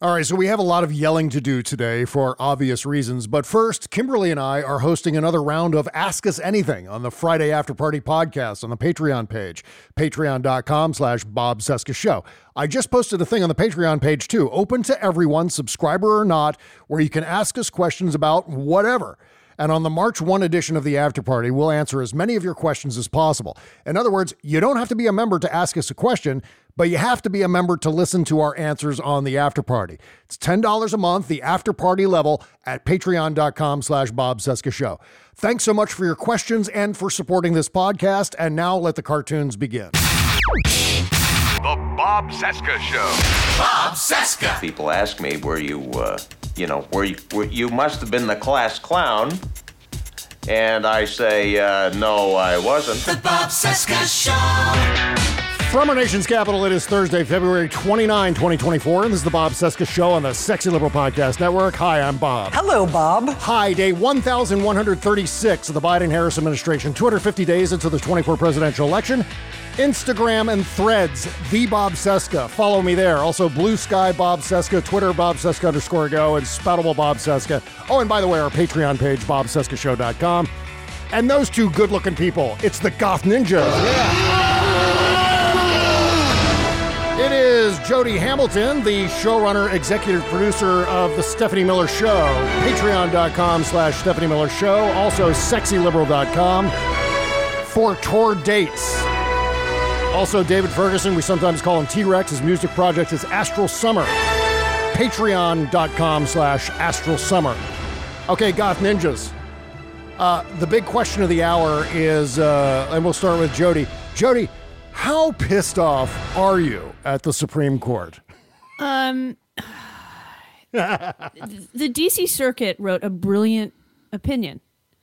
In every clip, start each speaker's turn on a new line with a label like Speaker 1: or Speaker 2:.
Speaker 1: All right, so we have a lot of yelling to do today for obvious reasons. But first, Kimberly and I are hosting another round of Ask Us Anything on the Friday After Party podcast on the Patreon page, patreon.com slash Bob Cesca Show. I just posted a thing on the Patreon page too, open to everyone, subscriber or not, where you can ask us questions about whatever. And on the March 1 edition of the After Party, we'll answer as many of your questions as possible. In other words, you don't have to be a member to ask us a question, but you have to be a member to listen to our answers on the After Party. It's $10 a month, the After Party level at patreon.com slash Bob Cesca Show. Thanks so much for your questions and for supporting this podcast. And now let the cartoons begin.
Speaker 2: The Bob Cesca Show.
Speaker 3: Bob Cesca. People ask me, were you, uh, you know, were you, were, you must have been the class clown. And I say, uh, no, I wasn't.
Speaker 4: The Bob Cesca Show.
Speaker 1: From our nation's capital, it is Thursday, February 29, 2024, and this is the Bob Cesca Show on the Sexy Liberal Podcast Network. Hi, I'm Bob.
Speaker 5: Hello, Bob.
Speaker 1: Hi, day 1136 of the Biden Harris administration, 250 days into the 24 presidential election. Instagram and threads, the Bob Cesca. Follow me there. Also, Blue Sky Bob Cesca, Twitter Bob Cesca underscore go, and Spoutible Bob Cesca. Oh, and by the way, our Patreon page, bobcescashow.com. And those two good looking people, it's the Goth Ninjas. Yeah. It is Jody Hamilton, the showrunner, executive producer of The Stephanie Miller Show. Patreon.com slash Stephanie Miller Show. Also, sexyliberal.com for tour dates. Also, David Ferguson, we sometimes call him T Rex. His music project is Astral Summer. Patreon.com slash Astral Summer. Okay, Goth Ninjas. Uh, the big question of the hour is, uh, and we'll start with Jody. Jody, how pissed off are you at the Supreme Court?
Speaker 6: Um, the DC Circuit wrote a brilliant opinion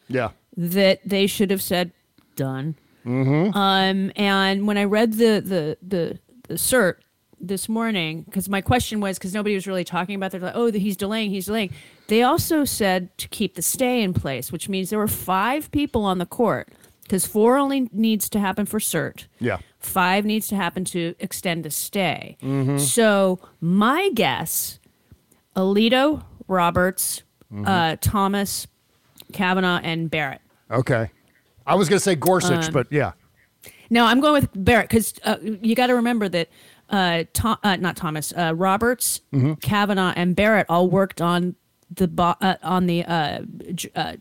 Speaker 1: Yeah.
Speaker 6: that they should have said done.
Speaker 1: Mm-hmm.
Speaker 6: Um, and when I read the the the, the cert this morning, because my question was because nobody was really talking about, they're like, oh, he's delaying, he's delaying. They also said to keep the stay in place, which means there were five people on the court because four only needs to happen for cert.
Speaker 1: Yeah.
Speaker 6: Five needs to happen to extend the stay.
Speaker 1: Mhm.
Speaker 6: So my guess, Alito, Roberts,
Speaker 1: Mhm.
Speaker 6: uh, Thomas, Kavanaugh, and Barrett.
Speaker 1: Okay. I was going to say Gorsuch,
Speaker 6: Um,
Speaker 1: but yeah.
Speaker 6: No, I'm going with Barrett because uh, you got to remember that uh, Tom, uh, not Thomas, uh, Roberts,
Speaker 1: Mhm.
Speaker 6: Kavanaugh, and Barrett all worked on the bo- uh, on the. Uh, uh,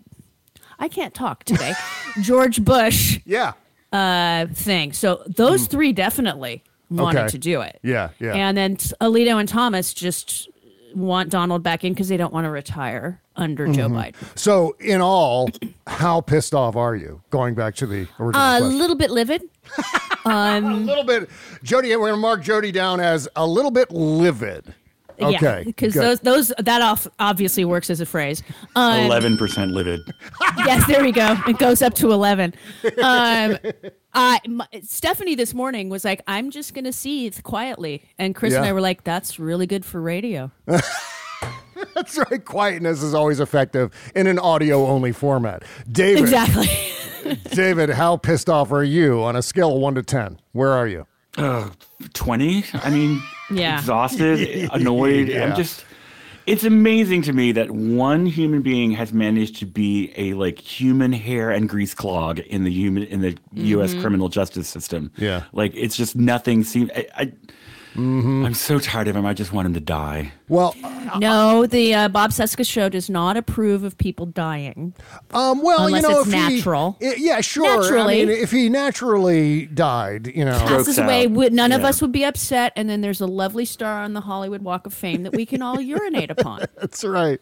Speaker 6: I can't talk today. George Bush.
Speaker 1: Yeah.
Speaker 6: Uh, thing. So those three definitely wanted
Speaker 1: Okay.
Speaker 6: to do it.
Speaker 1: Yeah, yeah.
Speaker 6: And then Alito and Thomas just want Donald back in because they don't want to retire under Joe
Speaker 1: Mhm.
Speaker 6: Biden.
Speaker 1: So, in all, how pissed off are you? Going back to the original
Speaker 6: A
Speaker 1: question.
Speaker 6: little bit livid. Um,
Speaker 1: a little bit. Jody, we're going to mark Jody down as a little bit livid. Okay.
Speaker 6: Yeah, because
Speaker 1: good.
Speaker 6: those those that off obviously works as a phrase. Um,
Speaker 7: Eleven percent livid.
Speaker 6: yes, there we go. It goes up to eleven. Um, I m- Stephanie this morning was like, "I'm just gonna seethe quietly," and Chris and I were like, "That's really good for radio."
Speaker 1: That's right. Quietness is always effective in an audio only format. David.
Speaker 6: Exactly.
Speaker 1: David, how pissed off are you on a scale of one to 10? Where are you?
Speaker 7: Uh, Twenty. I mean,
Speaker 6: Yeah.
Speaker 7: exhausted, annoyed.
Speaker 1: Yeah.
Speaker 7: I'm just.
Speaker 5: It's amazing to me that one human being has managed to be a like human hair and grease clog in the human in the U.S. criminal justice system.
Speaker 1: Yeah.
Speaker 5: like it's just nothing seems. I, I I'm so tired of him. I just want him to die.
Speaker 1: Well,
Speaker 6: No, the uh, Bob Cesca show does not approve of people dying.
Speaker 1: um, well,
Speaker 6: Unless
Speaker 1: you know,
Speaker 6: it's
Speaker 1: if he-
Speaker 6: natural.
Speaker 1: yeah, sure.
Speaker 6: Naturally.
Speaker 1: I mean, if he naturally died, you know,
Speaker 6: Passes
Speaker 5: Strokes
Speaker 6: away,
Speaker 5: out.
Speaker 6: would- none of us would be upset, and then there's a lovely star on the Hollywood Walk of Fame that we can all urinate upon.
Speaker 1: That's right.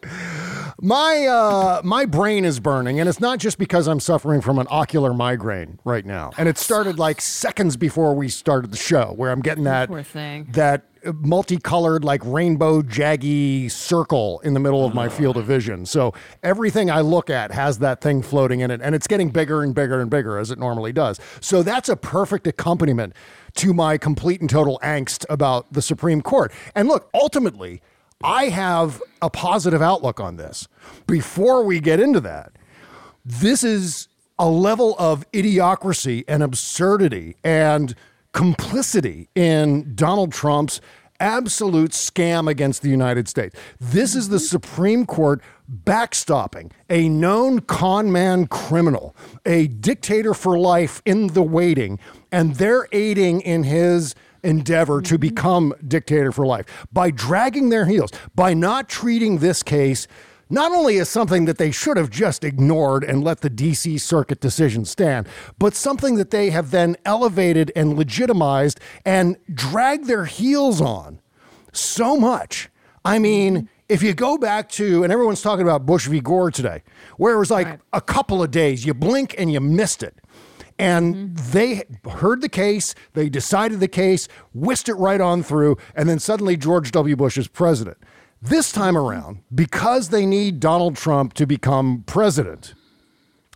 Speaker 1: My uh, my brain is burning, and it's not just because I'm suffering from an ocular migraine right now. And it started like seconds before we started the show, where I'm getting that
Speaker 6: Poor thing.
Speaker 1: That multicolored, like rainbow, jaggy circle in the middle of my ah. field of vision. So everything I look at has that thing floating in it, and it's getting bigger and bigger and bigger as it normally does. So that's a perfect accompaniment to my complete and total angst about the Supreme Court. And look, ultimately, I have a positive outlook on this. Before we get into that, this is a level of idiocracy and absurdity and complicity in Donald Trump's absolute scam against the United States. This is the Supreme Court backstopping a known con man criminal, a dictator for life in the waiting, and they're aiding in his endeavor to mm-hmm. become dictator for life by dragging their heels, by not treating this case not only as something that they should have just ignored and let the DC Circuit decision stand, but something that they have then elevated and legitimized and dragged their heels on so much. I mean, if you go back to, and everyone's talking about Bush v. Gore today, where it was like a couple of days, you blink and you missed it. And mm-hmm. they heard the case, they decided the case, whisked it right on through, and then suddenly George W. Bush is president. This time around, because they need Donald Trump to become president,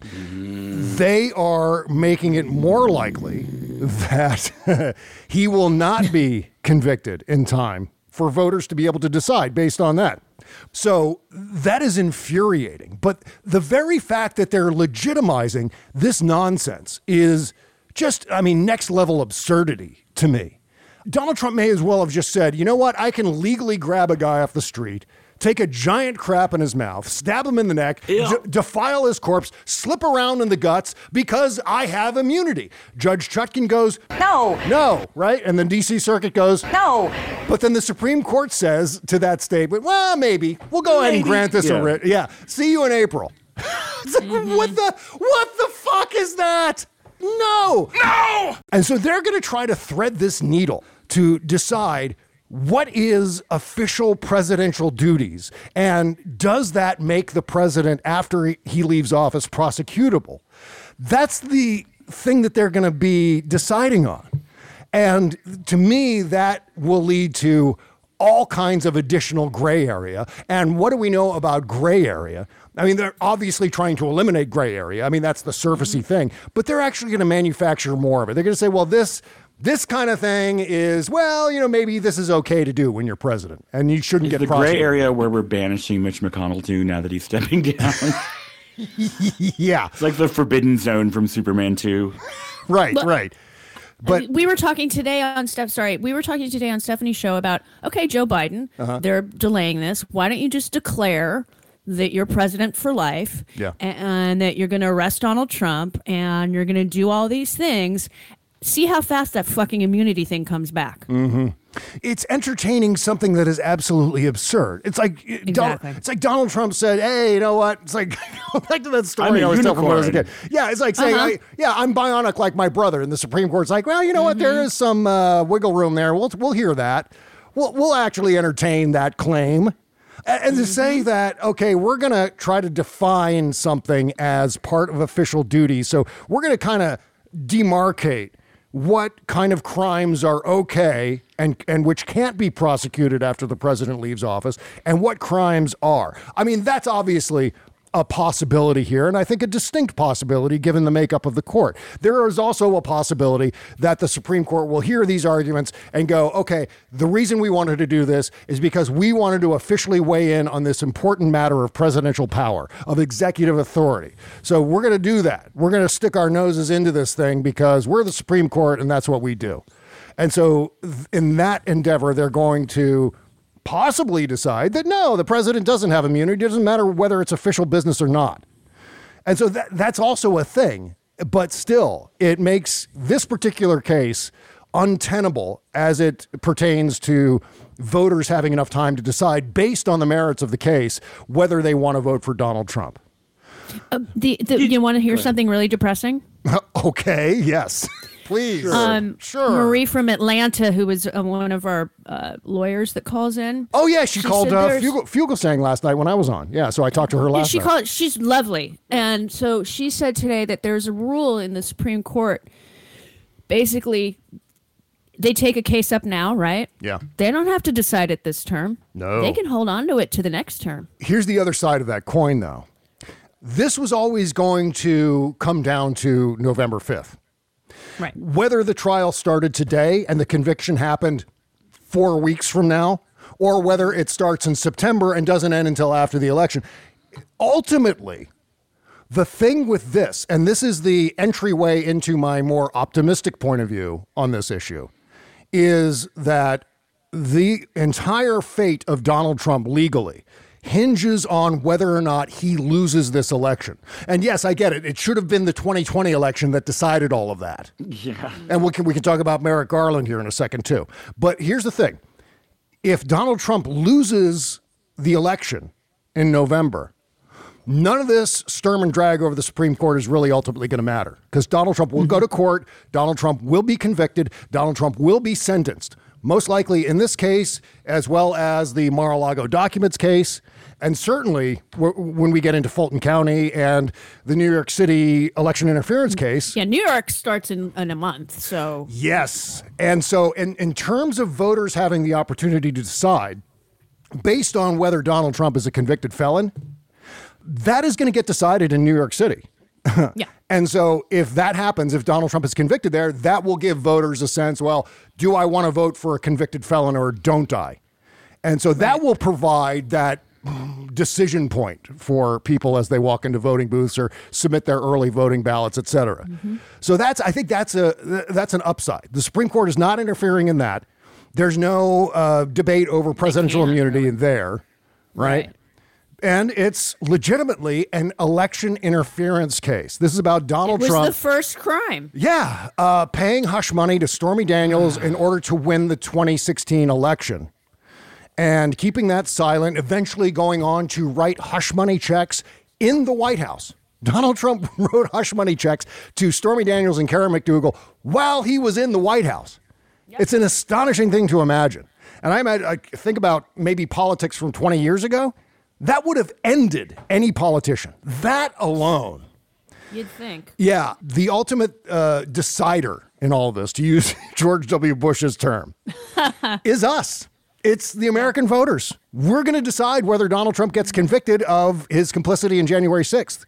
Speaker 1: they are making it more likely that he will not be convicted in time for voters to be able to decide based on that. So that is infuriating. But the very fact that they're legitimizing this nonsense is just, I mean, next level absurdity to me. Donald Trump may as well have just said, you know what? I can legally grab a guy off the street, take a giant crap in his mouth, stab him in the neck,
Speaker 5: Yeah.
Speaker 1: de- defile his corpse, slip around in the guts because I have immunity. Judge Chutkan goes,
Speaker 7: No.
Speaker 1: no, right? And then DC Circuit goes,
Speaker 7: No.
Speaker 1: but then the Supreme Court says to that statement, well, maybe we'll go ahead and grant this a writ. Yeah, see you in April. It's like, mm-hmm. what the what the fuck is that? No, no. And so they're going to try to thread this needle to decide what is official presidential duties and does that make the president after he- leaves office prosecutable? That's the thing that they're going to be deciding on. And to me, that will lead to all kinds of additional gray area. And what do we know about gray area? I mean, they're obviously trying to eliminate gray area. I mean, that's the surfacey mm-hmm. thing, but they're actually going to manufacture more of it. They're going to say, well, this. This kind of thing is, well, you know, maybe this is okay to do when you're president, and you shouldn't get
Speaker 5: the gray area where we're banishing Mitch McConnell to now that he's stepping down.
Speaker 1: Yeah,
Speaker 5: it's like the forbidden zone from Superman 2.
Speaker 1: right,
Speaker 6: Look-
Speaker 1: right. But
Speaker 6: we were talking today on Steph. Sorry, we were talking today on Stephanie's show about okay, Joe Biden.
Speaker 1: Uh-huh.
Speaker 6: They're delaying this. Why don't you just declare that you're president for life?
Speaker 1: Yeah.
Speaker 6: a- And, that you're going to arrest Donald Trump and you're going to do all these things. See how fast that fucking immunity thing comes back.
Speaker 1: Mm. it's entertaining something that is absolutely absurd. It's like Donald,
Speaker 6: Exactly.
Speaker 1: it's like Donald Trump said, "Hey, you know what?" It's like back to that story
Speaker 5: I'm a
Speaker 1: I was when I was a kid. Yeah, it's like saying,
Speaker 6: Uh-huh.
Speaker 1: I- "Yeah, I'm bionic like my brother," and the Supreme Court's like, "Well, you know what? There is some uh, wiggle room there. We'll we'll hear that. We'll we'll actually entertain that claim." And to say that, okay, we're going to try to define something as part of official duty. So we're going to kind of demarcate what kind of crimes are okay and, and which can't be prosecuted after the president leaves office and what crimes are. I mean, that's obviously a possibility here, and I think a distinct possibility given the makeup of the court. There is also a possibility that the Supreme Court will hear these arguments and go, okay, the reason we wanted to do this is because we wanted to officially weigh in on this important matter of presidential power, of executive authority. So we're going to do that. We're going to stick our noses into this thing because we're the Supreme Court and that's what we do. And so, in that endeavor, they're going to possibly decide that no, the president doesn't have immunity. It doesn't matter whether it's official business or not. And so that, that's also a thing. But still, it makes this particular case untenable as it pertains to voters having enough time to decide, based on the merits of the case, whether they want to vote for Donald Trump.
Speaker 6: Uh, the, the you want to hear something really depressing?
Speaker 1: okay, yes. Please.
Speaker 6: Um,
Speaker 1: sure.
Speaker 6: Marie from Atlanta, who was uh, one of our uh, lawyers that calls in.
Speaker 1: Oh, yeah, she,
Speaker 6: She
Speaker 1: called
Speaker 6: said
Speaker 1: uh,
Speaker 6: there's-
Speaker 1: Fugel, Fugelsang last night when I was on. Yeah, so I talked to her
Speaker 6: Yeah,
Speaker 1: last
Speaker 6: she
Speaker 1: night.
Speaker 6: called. She's lovely, and so she said today that there's a rule in the Supreme Court. Basically, they take a case up now, right?
Speaker 1: Yeah.
Speaker 6: They don't have to decide it this term.
Speaker 1: No.
Speaker 6: they can hold on to it to the next term.
Speaker 1: Here's the other side of that coin, though. This was always going to come down to November 5th.
Speaker 6: Right.
Speaker 1: Whether the trial started today and the conviction happened four weeks from now, or whether it starts in September and doesn't end until after the election. Ultimately, the thing with this, and this is the entryway into my more optimistic point of view on this issue, is that the entire fate of Donald Trump legally hinges on whether or not he loses this election. And yes, I get it. It should have been the 2020 election that decided all of that.
Speaker 5: Yeah.
Speaker 1: And we can, we can talk about Merrick Garland here in a second, too. But here's the thing if Donald Trump loses the election in November, none of this sturm and drag over the Supreme Court is really ultimately going to matter because Donald Trump will go to mm-hmm. court. Donald Trump will be convicted. Donald Trump will be sentenced. Most likely in this case, as well as the Mar a Lago documents case. And certainly w- when we get into Fulton County and the New York City election interference mm. case,
Speaker 6: Yeah, New York starts in, in a month, so
Speaker 1: Yes. And so, in, in terms of voters having the opportunity to decide based on whether Donald Trump is a convicted felon, that is going to get decided in New York City.
Speaker 6: yeah.
Speaker 1: And so, if that happens, if Donald Trump is convicted there, that will give voters a sense well, do I want to vote for a convicted felon or don't I? And so, that will provide that decision point for people as they walk into voting booths or submit their early voting ballots, et cetera. So that's I think that's a that's an upside. The Supreme Court is not interfering in that. There's no uh, debate over presidential immunity in there, right? And it's legitimately an election interference case. This is about Donald
Speaker 6: it was
Speaker 1: Trump.
Speaker 6: the first crime.
Speaker 1: Yeah, uh, paying hush money to Stormy Daniels in order to win the 2016 election. And keeping that silent, eventually going on to write hush money checks in the White House. Donald Trump wrote hush money checks to Stormy Daniels and Karen McDougal while he was in the White House. It's an astonishing thing to imagine. And I imagine, I think about maybe politics from 20 years ago. That would have ended any politician. That alone
Speaker 6: You'd think.
Speaker 1: yeah, the ultimate uh, decider in all this, to use George W. Bush's term, is us. It's the American voters. We're going to decide whether Donald Trump gets convicted of his complicity in January 6th.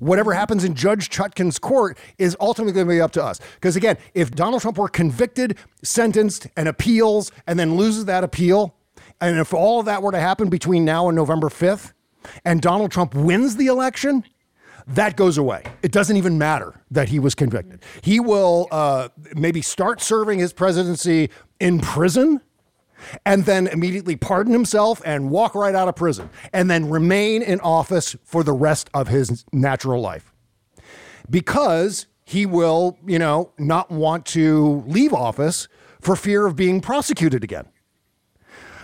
Speaker 1: Whatever happens in Judge Chutkan's court is ultimately going to be up to us. Because again, if Donald Trump were convicted, sentenced, and appeals, and then loses that appeal, and if all of that were to happen between now and November 5th, and Donald Trump wins the election, that goes away. It doesn't even matter that he was convicted. He will uh, maybe start serving his presidency in prison and then immediately pardon himself and walk right out of prison and then remain in office for the rest of his natural life because he will, you know, not want to leave office for fear of being prosecuted again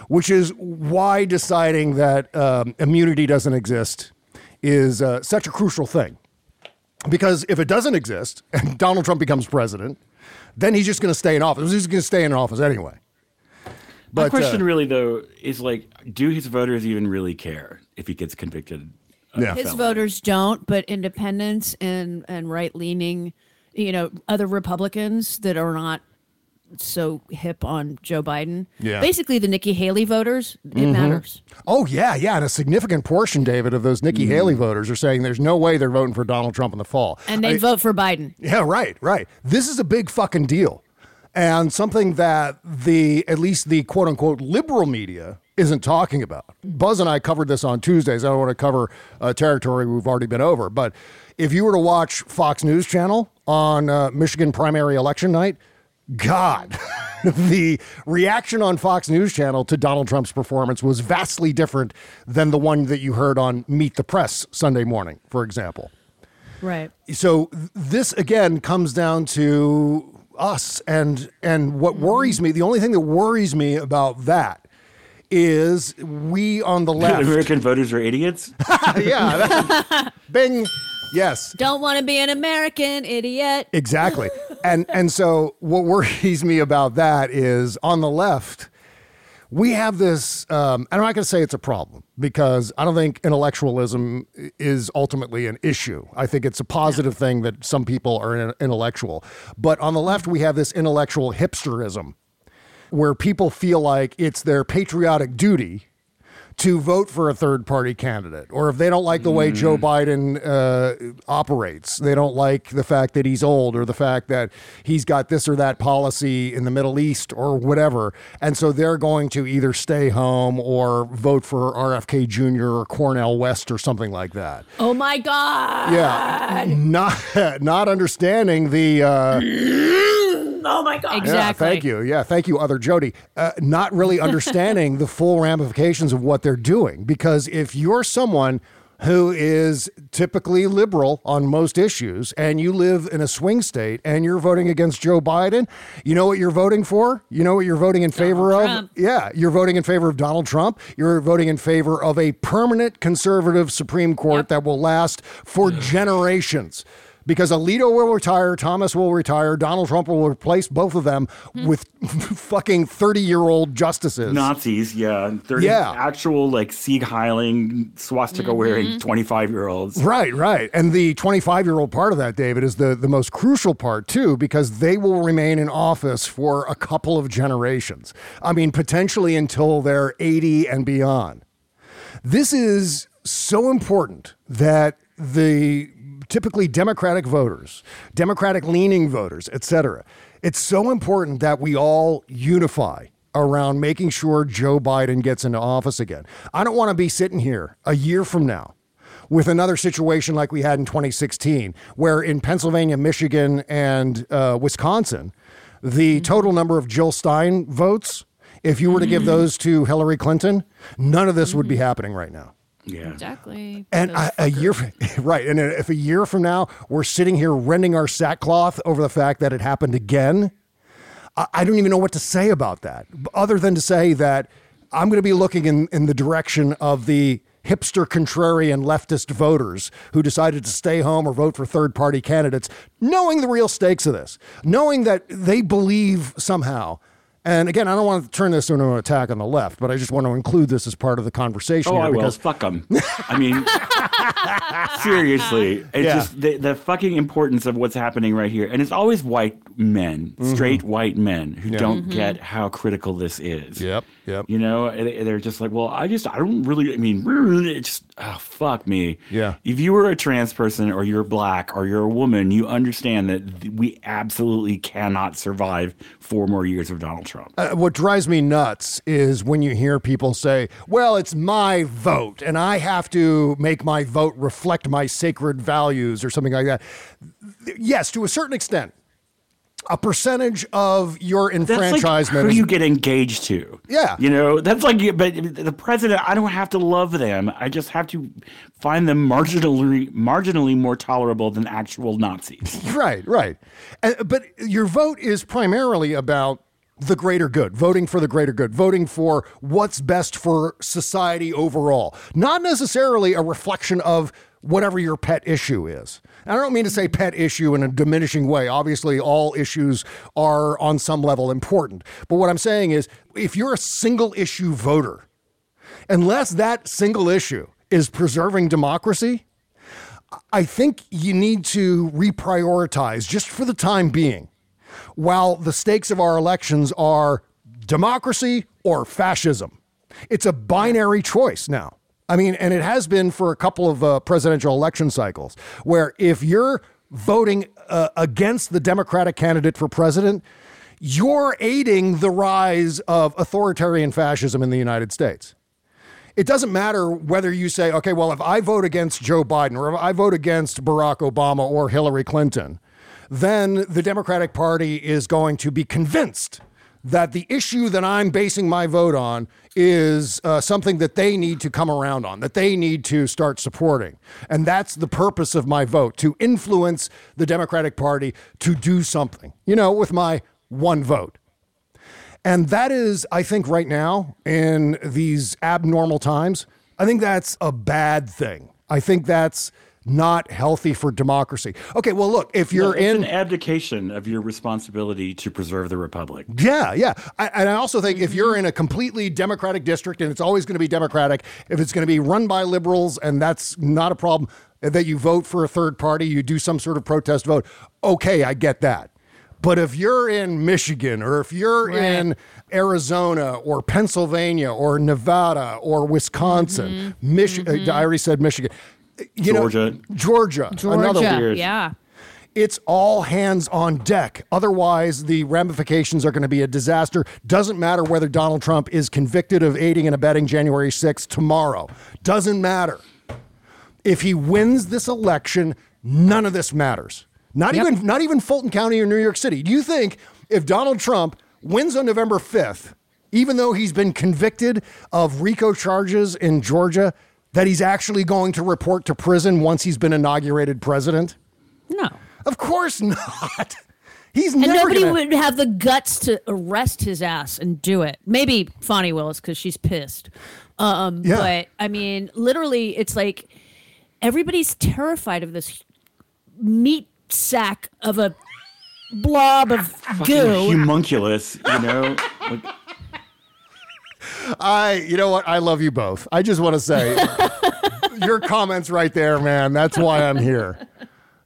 Speaker 1: which is why deciding that um, immunity doesn't exist is uh, such a crucial thing. Because if it doesn't exist and Donald Trump becomes president, then he's just going to stay in office. He's going to stay in office anyway.
Speaker 5: My
Speaker 1: But,
Speaker 5: question
Speaker 1: uh,
Speaker 5: really though is like, do his voters even really care if he gets convicted?
Speaker 1: Yeah.
Speaker 6: His
Speaker 5: felony?
Speaker 6: voters don't, but independents and and right leaning, you know, other Republicans that are not so hip on Joe Biden.
Speaker 1: Yeah.
Speaker 6: Basically, the Nikki Haley voters, it matters.
Speaker 1: Oh yeah, yeah, and a significant portion, David, of those Nikki Haley voters are saying there's no way they're voting for Donald Trump in the fall.
Speaker 6: And they vote for Biden.
Speaker 1: Yeah, right, right. This is a big fucking deal. And something that the at least the quote unquote liberal media isn't talking about. Buzz and I covered this on Tuesdays. I don't want to cover uh, territory we've already been over, but if you were to watch Fox News Channel on uh, Michigan primary election night, God, the reaction on Fox News Channel to Donald Trump's performance was vastly different than the one that you heard on Meet the Press Sunday morning, for example.
Speaker 6: Right.
Speaker 1: So this again comes down to us and and what worries mm-hmm. me, the only thing that worries me about that is we on the left.
Speaker 5: American voters are idiots.
Speaker 1: yeah. that- bing. Yes.
Speaker 6: Don't want to be an American idiot.
Speaker 1: Exactly. and and so what worries me about that is on the left, we have this. Um, and I'm not going to say it's a problem because I don't think intellectualism is ultimately an issue. I think it's a positive thing that some people are intellectual. But on the left, we have this intellectual hipsterism where people feel like it's their patriotic duty to vote for a third party candidate, or if they don't like the way Joe Biden uh, operates, they don't like the fact that he's old or the fact that he's got this or that policy in the Middle East or whatever. And so they're going to either stay home or vote for RFK Jr. or Cornel West or something like that.
Speaker 6: Oh my God.
Speaker 1: Yeah. Not, not understanding the. Uh,
Speaker 6: Oh my God.
Speaker 1: yeah,
Speaker 6: Exactly.
Speaker 1: thank you. Yeah, thank you, other Jody. Uh, not really understanding the full ramifications of what they're doing. Because if you're someone who is typically liberal on most issues and you live in a swing state and you're voting against Joe Biden, you know what you're voting for? You know what you're voting in favor of?
Speaker 6: Trump.
Speaker 1: Yeah, you're voting in favor of Donald Trump. You're voting in favor of a permanent conservative Supreme Court that will last for generations. Because Alito will retire, Thomas will retire, Donald Trump will replace both of them hmm. with fucking 30 year old justices.
Speaker 5: Nazis, yeah. They're
Speaker 1: Yeah.
Speaker 5: actual like Sieg Heiling, swastika wearing mm-hmm. 25 year olds.
Speaker 1: Right, right. And the 25 year old part of that, David, is the, the most crucial part, too, because they will remain in office for a couple of generations. I mean, potentially until they're 80 and beyond. This is so important that the typically Democratic voters, Democratic leaning voters, et cetera, it's so important that we all unify around making sure Joe Biden gets into office again. I don't want to be sitting here a year from now with another situation like we had in 2016, where in Pennsylvania, Michigan, and uh, Wisconsin, the mm-hmm. total number of Jill Stein votes, if you were to give mm-hmm. those to Hillary Clinton, none of this would be mm-hmm. happening right now.
Speaker 5: Yeah.
Speaker 6: Exactly.
Speaker 1: And a, a year, right? And if a year from now we're sitting here rending our sackcloth over the fact that it happened again, I, I don't even know what to say about that, other than to say that I'm going to be looking in in the direction of the hipster contrarian leftist voters who decided to stay home or vote for third party candidates, knowing the real stakes of this, knowing that they believe somehow. And again, I don't want to turn this into an attack on the left, but I just want to include this as part of the conversation
Speaker 5: Oh,
Speaker 1: here
Speaker 5: I will.
Speaker 1: because
Speaker 5: Fuck them. I mean, seriously, it's
Speaker 1: Yeah.
Speaker 5: just the, the fucking importance of what's happening right here. And it's always white men, mm-hmm. straight white men, who don't mm-hmm. get how critical this is.
Speaker 1: Yep, yep.
Speaker 5: You know, they're just like, well, I just, I don't really, I mean, it's just, oh, fuck me.
Speaker 1: Yeah.
Speaker 5: If you were a trans person or you're black or you're a woman, you understand that th- we absolutely cannot survive four more years of Donald Trump.
Speaker 1: Uh, what drives me nuts is when you hear people say, well, it's my vote and I have to make my vote reflect my sacred values or something like that. Yes, to a certain extent. A percentage of your enfranchisement.
Speaker 5: like who you get engaged to.
Speaker 1: Yeah.
Speaker 5: You know, that's like, but the president, I don't have to love them. I just have to find them marginally, marginally more tolerable than actual Nazis.
Speaker 1: Right, right. But your vote is primarily about the greater good, voting for the greater good, voting for what's best for society overall, not necessarily a reflection of whatever your pet issue is. And I don't mean to say pet issue in a diminishing way. Obviously, all issues are on some level important. But what I'm saying is if you're a single issue voter, unless that single issue is preserving democracy, I think you need to reprioritize just for the time being. While the stakes of our elections are democracy or fascism, it's a binary choice now. I mean, and it has been for a couple of uh, presidential election cycles, where if you're voting uh, against the Democratic candidate for president, you're aiding the rise of authoritarian fascism in the United States. It doesn't matter whether you say, okay, well, if I vote against Joe Biden or if I vote against Barack Obama or Hillary Clinton, then the Democratic Party is going to be convinced that the issue that I'm basing my vote on is uh, something that they need to come around on, that they need to start supporting. And that's the purpose of my vote to influence the Democratic Party to do something, you know, with my one vote. And that is, I think, right now in these abnormal times, I think that's a bad thing. I think that's not healthy for democracy. Okay, well, look, if you're
Speaker 5: it's
Speaker 1: in
Speaker 5: an abdication of your responsibility to preserve the republic.
Speaker 1: Yeah, yeah. I, and I also think if you're mm-hmm. in a completely Democratic district and it's always going to be Democratic, if it's going to be run by liberals and that's not a problem, that you vote for a third party, you do some sort of protest vote, okay, I get that. But if you're in Michigan or if you're
Speaker 6: Right.
Speaker 1: in Arizona or Pennsylvania or Nevada or Wisconsin, mm-hmm. Michigan, I mm-hmm. already said Michigan. You
Speaker 5: Georgia.
Speaker 1: know, Georgia, another
Speaker 6: Georgia,
Speaker 5: weird.
Speaker 6: yeah.
Speaker 1: it's all hands on deck. Otherwise, the ramifications are going to be a disaster. Doesn't matter whether Donald Trump is convicted of aiding and abetting January 6th tomorrow. Doesn't matter. If he wins this election, none of this matters. Not
Speaker 6: Yep.
Speaker 1: even not even Fulton County or New York City. Do you think if Donald Trump wins on November 5th, even though he's been convicted of RICO charges in Georgia, that he's actually going to report to prison once he's been inaugurated president?
Speaker 6: No.
Speaker 1: Of course not. He's
Speaker 6: And
Speaker 1: never
Speaker 6: nobody
Speaker 1: gonna-
Speaker 6: would have the guts to arrest his ass and do it. Maybe Fani Willis because she's pissed. Um,
Speaker 1: Yeah.
Speaker 6: But I mean, literally, it's like everybody's terrified of this meat sack of a blob of
Speaker 5: Fucking
Speaker 6: goo.
Speaker 5: Homunculus, you know? Like,
Speaker 1: I, you know what? I love you both. I just want to say your comments right there, man. That's why I'm here.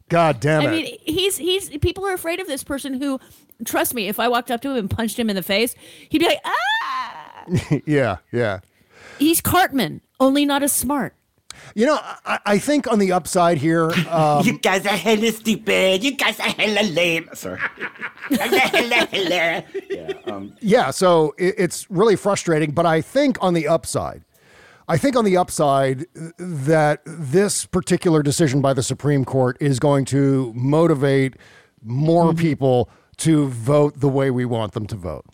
Speaker 1: God damn it.
Speaker 6: I mean, he's he's people are afraid of this person who, trust me, if I walked up to him and punched him in the face, he'd be like, ah.
Speaker 1: yeah, yeah.
Speaker 6: He's Cartman, only not as smart.
Speaker 1: You know, I, I think on the upside here, um,
Speaker 5: you guys are hella stupid. You guys are hella lame. Sorry. hella, hella, hella. Yeah, um,
Speaker 1: yeah, so it, it's really frustrating. But I think on the upside, I think on the upside that this particular decision by the Supreme Court is going to motivate more people to vote the way we want them to vote.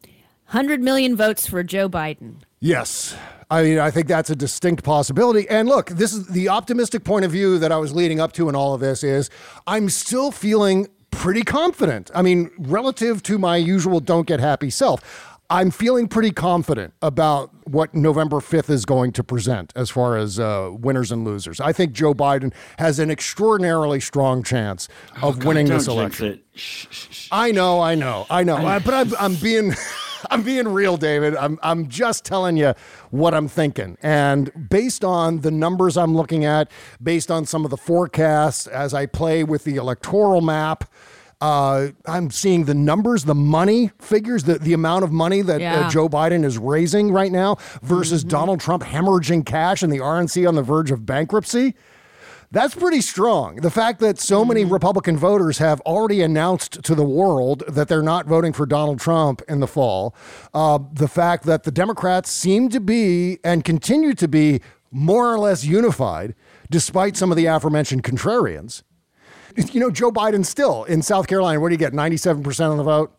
Speaker 6: 100 million votes for Joe Biden.
Speaker 1: Yes. I mean, I think that's a distinct possibility. And look, this is the optimistic point of view that I was leading up to in all of this is I'm still feeling pretty confident. I mean, relative to my usual don't get happy self. I'm feeling pretty confident about what November 5th is going to present as far as uh, winners and losers. I think Joe Biden has an extraordinarily strong chance of winning
Speaker 5: don't
Speaker 1: this
Speaker 5: jinx
Speaker 1: election. I know, I know, I know. I- but I'm, I'm being, I'm being real, David. I'm, I'm just telling you what I'm thinking, and based on the numbers I'm looking at, based on some of the forecasts as I play with the electoral map. Uh, I'm seeing the numbers, the money figures, the, the amount of money that uh, Joe Biden is raising right now versus Donald Trump hemorrhaging cash and the RNC on the verge of bankruptcy. That's pretty strong. The fact that so many Republican voters have already announced to the world that they're not voting for Donald Trump in the fall, uh, the fact that the Democrats seem to be and continue to be more or less unified, despite some of the aforementioned contrarians. You know, Joe Biden still in South Carolina, what do you get? 97% of the vote?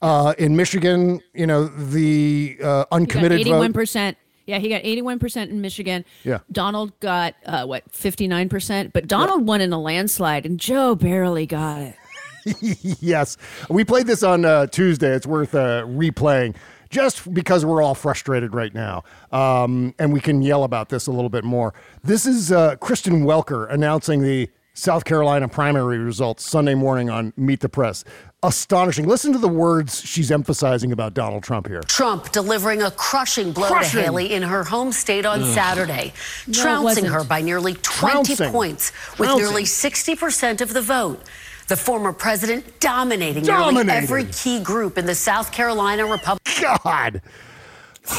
Speaker 1: Uh, in Michigan, you know, the uh, uncommitted vote.
Speaker 6: 81%. Yeah, he got 81% in Michigan.
Speaker 1: Yeah.
Speaker 6: Donald got, uh, what, 59%? But Donald won in a landslide, and Joe barely got it.
Speaker 1: yes. We played this on uh, Tuesday. It's worth uh, replaying just because we're all frustrated right now. Um, and we can yell about this a little bit more. This is uh, Kristen Welker announcing the South Carolina primary results Sunday morning on Meet the Press. Astonishing. Listen to the words she's emphasizing about Donald Trump here.
Speaker 7: Trump delivering a crushing blow
Speaker 1: Crushing.
Speaker 7: to Haley in her home state on Saturday,
Speaker 6: No,
Speaker 7: trouncing her by nearly 20
Speaker 1: Trouncing.
Speaker 7: points with
Speaker 1: Trouncing.
Speaker 7: nearly 60% of the vote. The former president dominating,
Speaker 1: Dominating.
Speaker 7: nearly every key group in the South Carolina Republican.
Speaker 1: God.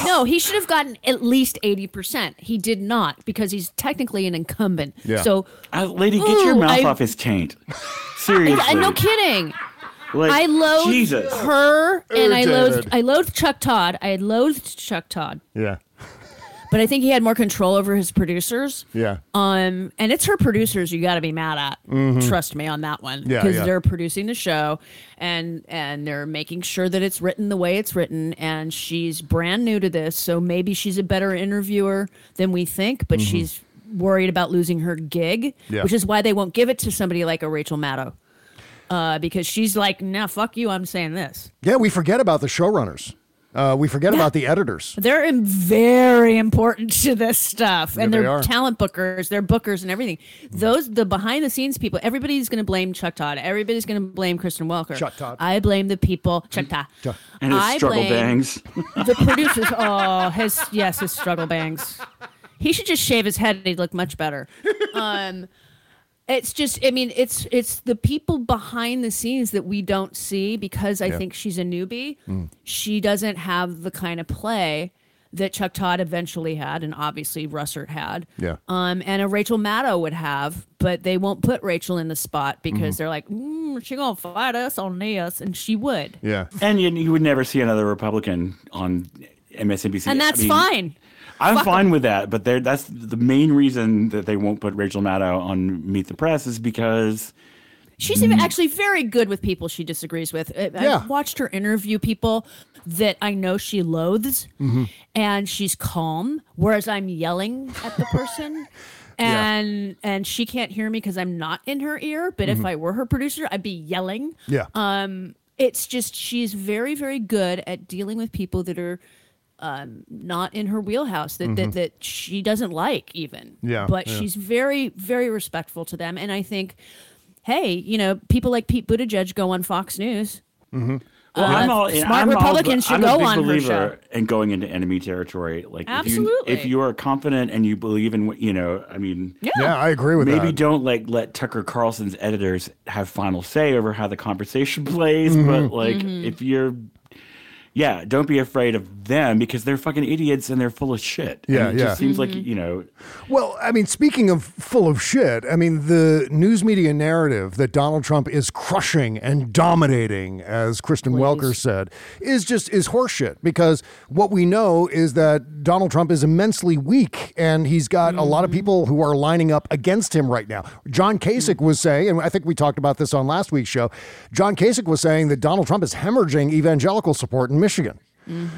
Speaker 6: No, he should have gotten at least 80%. He did not because he's technically an incumbent.
Speaker 1: Yeah.
Speaker 6: So,
Speaker 5: Uh, lady, get your mouth
Speaker 6: I-
Speaker 5: off his taint. Seriously.
Speaker 6: I, no kidding.
Speaker 5: Like,
Speaker 6: I loathe
Speaker 5: Jesus.
Speaker 6: her and
Speaker 1: Ooh,
Speaker 6: I loathed I loathed Chuck Todd. I loathed Chuck Todd.
Speaker 1: Yeah.
Speaker 6: but I think he had more control over his producers.
Speaker 1: Yeah.
Speaker 6: Um, and it's her producers you got to be mad at.
Speaker 1: Mhm.
Speaker 6: Trust me on that one.
Speaker 1: Yeah,
Speaker 6: because
Speaker 1: yeah.
Speaker 6: they're producing the show, and and they're making sure that it's written the way it's written. And she's brand new to this, so maybe she's a better interviewer than we think. But
Speaker 1: Mhm.
Speaker 6: she's worried about losing her gig,
Speaker 1: Yeah.
Speaker 6: which is why they won't give it to somebody like a Rachel Maddow. Uh, because she's like, nah, fuck you. I'm saying this.
Speaker 1: Yeah, we forget about the showrunners. Uh, we forget about the editors.
Speaker 6: They're im- very important to this stuff,
Speaker 1: Yeah,
Speaker 6: and
Speaker 1: they
Speaker 6: they're
Speaker 1: are.
Speaker 6: talent bookers, they're bookers, and everything. Those the behind the scenes people. Everybody's going to blame Chuck Todd. Everybody's going to blame Kristen Welker.
Speaker 1: Chuck Todd.
Speaker 6: I blame the people. Chuck Todd.
Speaker 5: And his
Speaker 6: I
Speaker 5: struggle bangs.
Speaker 6: The producers. Oh, his yes, his struggle bangs. He should just shave his head. He'd look much better. Um, it's just. I mean, it's it's the people behind the scenes that we don't see because I
Speaker 8: Yeah.
Speaker 6: think she's a newbie
Speaker 8: Mm.
Speaker 6: she doesn't have the kind of play that Chuck Todd eventually had, and obviously Russert had.
Speaker 1: Yeah.
Speaker 6: Um, and a Rachel Maddow would have, but they won't put Rachel in the spot because
Speaker 5: Mhm.
Speaker 6: they're like, mm, she gonna fight us on this, and she would.
Speaker 1: Yeah.
Speaker 5: And you, you would never see another Republican on MSNBC.
Speaker 6: And that's
Speaker 5: I mean,
Speaker 6: fine.
Speaker 5: I'm
Speaker 6: Fuck
Speaker 5: fine with that, but that's the main reason that they won't put Rachel Maddow on Meet the Press is because
Speaker 6: She's even actually very good with people she disagrees with. I-
Speaker 5: Yeah.
Speaker 6: I've watched her interview people that I know she loathes, and she's calm, whereas I'm yelling at the person.
Speaker 1: Yeah.
Speaker 6: And and she can't hear me because I'm not in her ear. But if
Speaker 1: Mhm.
Speaker 6: I were her producer, I'd be yelling.
Speaker 1: Yeah.
Speaker 6: Um, it's just she's very very good at dealing with people that are um, not in her wheelhouse that,
Speaker 1: Mhm.
Speaker 6: that that she doesn't like even.
Speaker 1: Yeah,
Speaker 6: But
Speaker 1: yeah.
Speaker 6: she's very very respectful to them, and I think, hey, you know, people like Pete Buttigieg go on Fox News.
Speaker 1: Mm-hmm.
Speaker 5: Well,
Speaker 6: Uh,
Speaker 5: I'm all,
Speaker 6: smart
Speaker 5: I'm all-
Speaker 6: Republicans should
Speaker 5: I'm
Speaker 6: go
Speaker 5: a big
Speaker 6: on her show.
Speaker 5: in going into enemy territory. Like,
Speaker 6: Absolutely.
Speaker 5: if you, if you are confident and you believe in, what you know, I mean,
Speaker 6: Yeah.
Speaker 1: Yeah, I agree with
Speaker 5: maybe
Speaker 1: that.
Speaker 5: don't like let Tucker Carlson's editors have final say over how the conversation plays.
Speaker 1: Mhm.
Speaker 5: But like,
Speaker 6: Mm-hmm.
Speaker 1: Mhm.
Speaker 5: if you're, yeah, don't be afraid of them because they're fucking idiots and they're full of shit. And
Speaker 1: Yeah,
Speaker 5: it
Speaker 1: yeah.
Speaker 5: just seems like
Speaker 6: Mm-hmm.
Speaker 5: you know,
Speaker 1: Well, I mean, speaking of full of shit, I mean, the news media narrative that Donald Trump is crushing and dominating, as Kristen Welker said, is just is horseshit. Because what we know is that Donald Trump is immensely weak, and he's got a lot of people who are lining up against him right now. John Kasich was saying, and I think we talked about this on last week's show. John Kasich was saying that Donald Trump is hemorrhaging evangelical support in Michigan.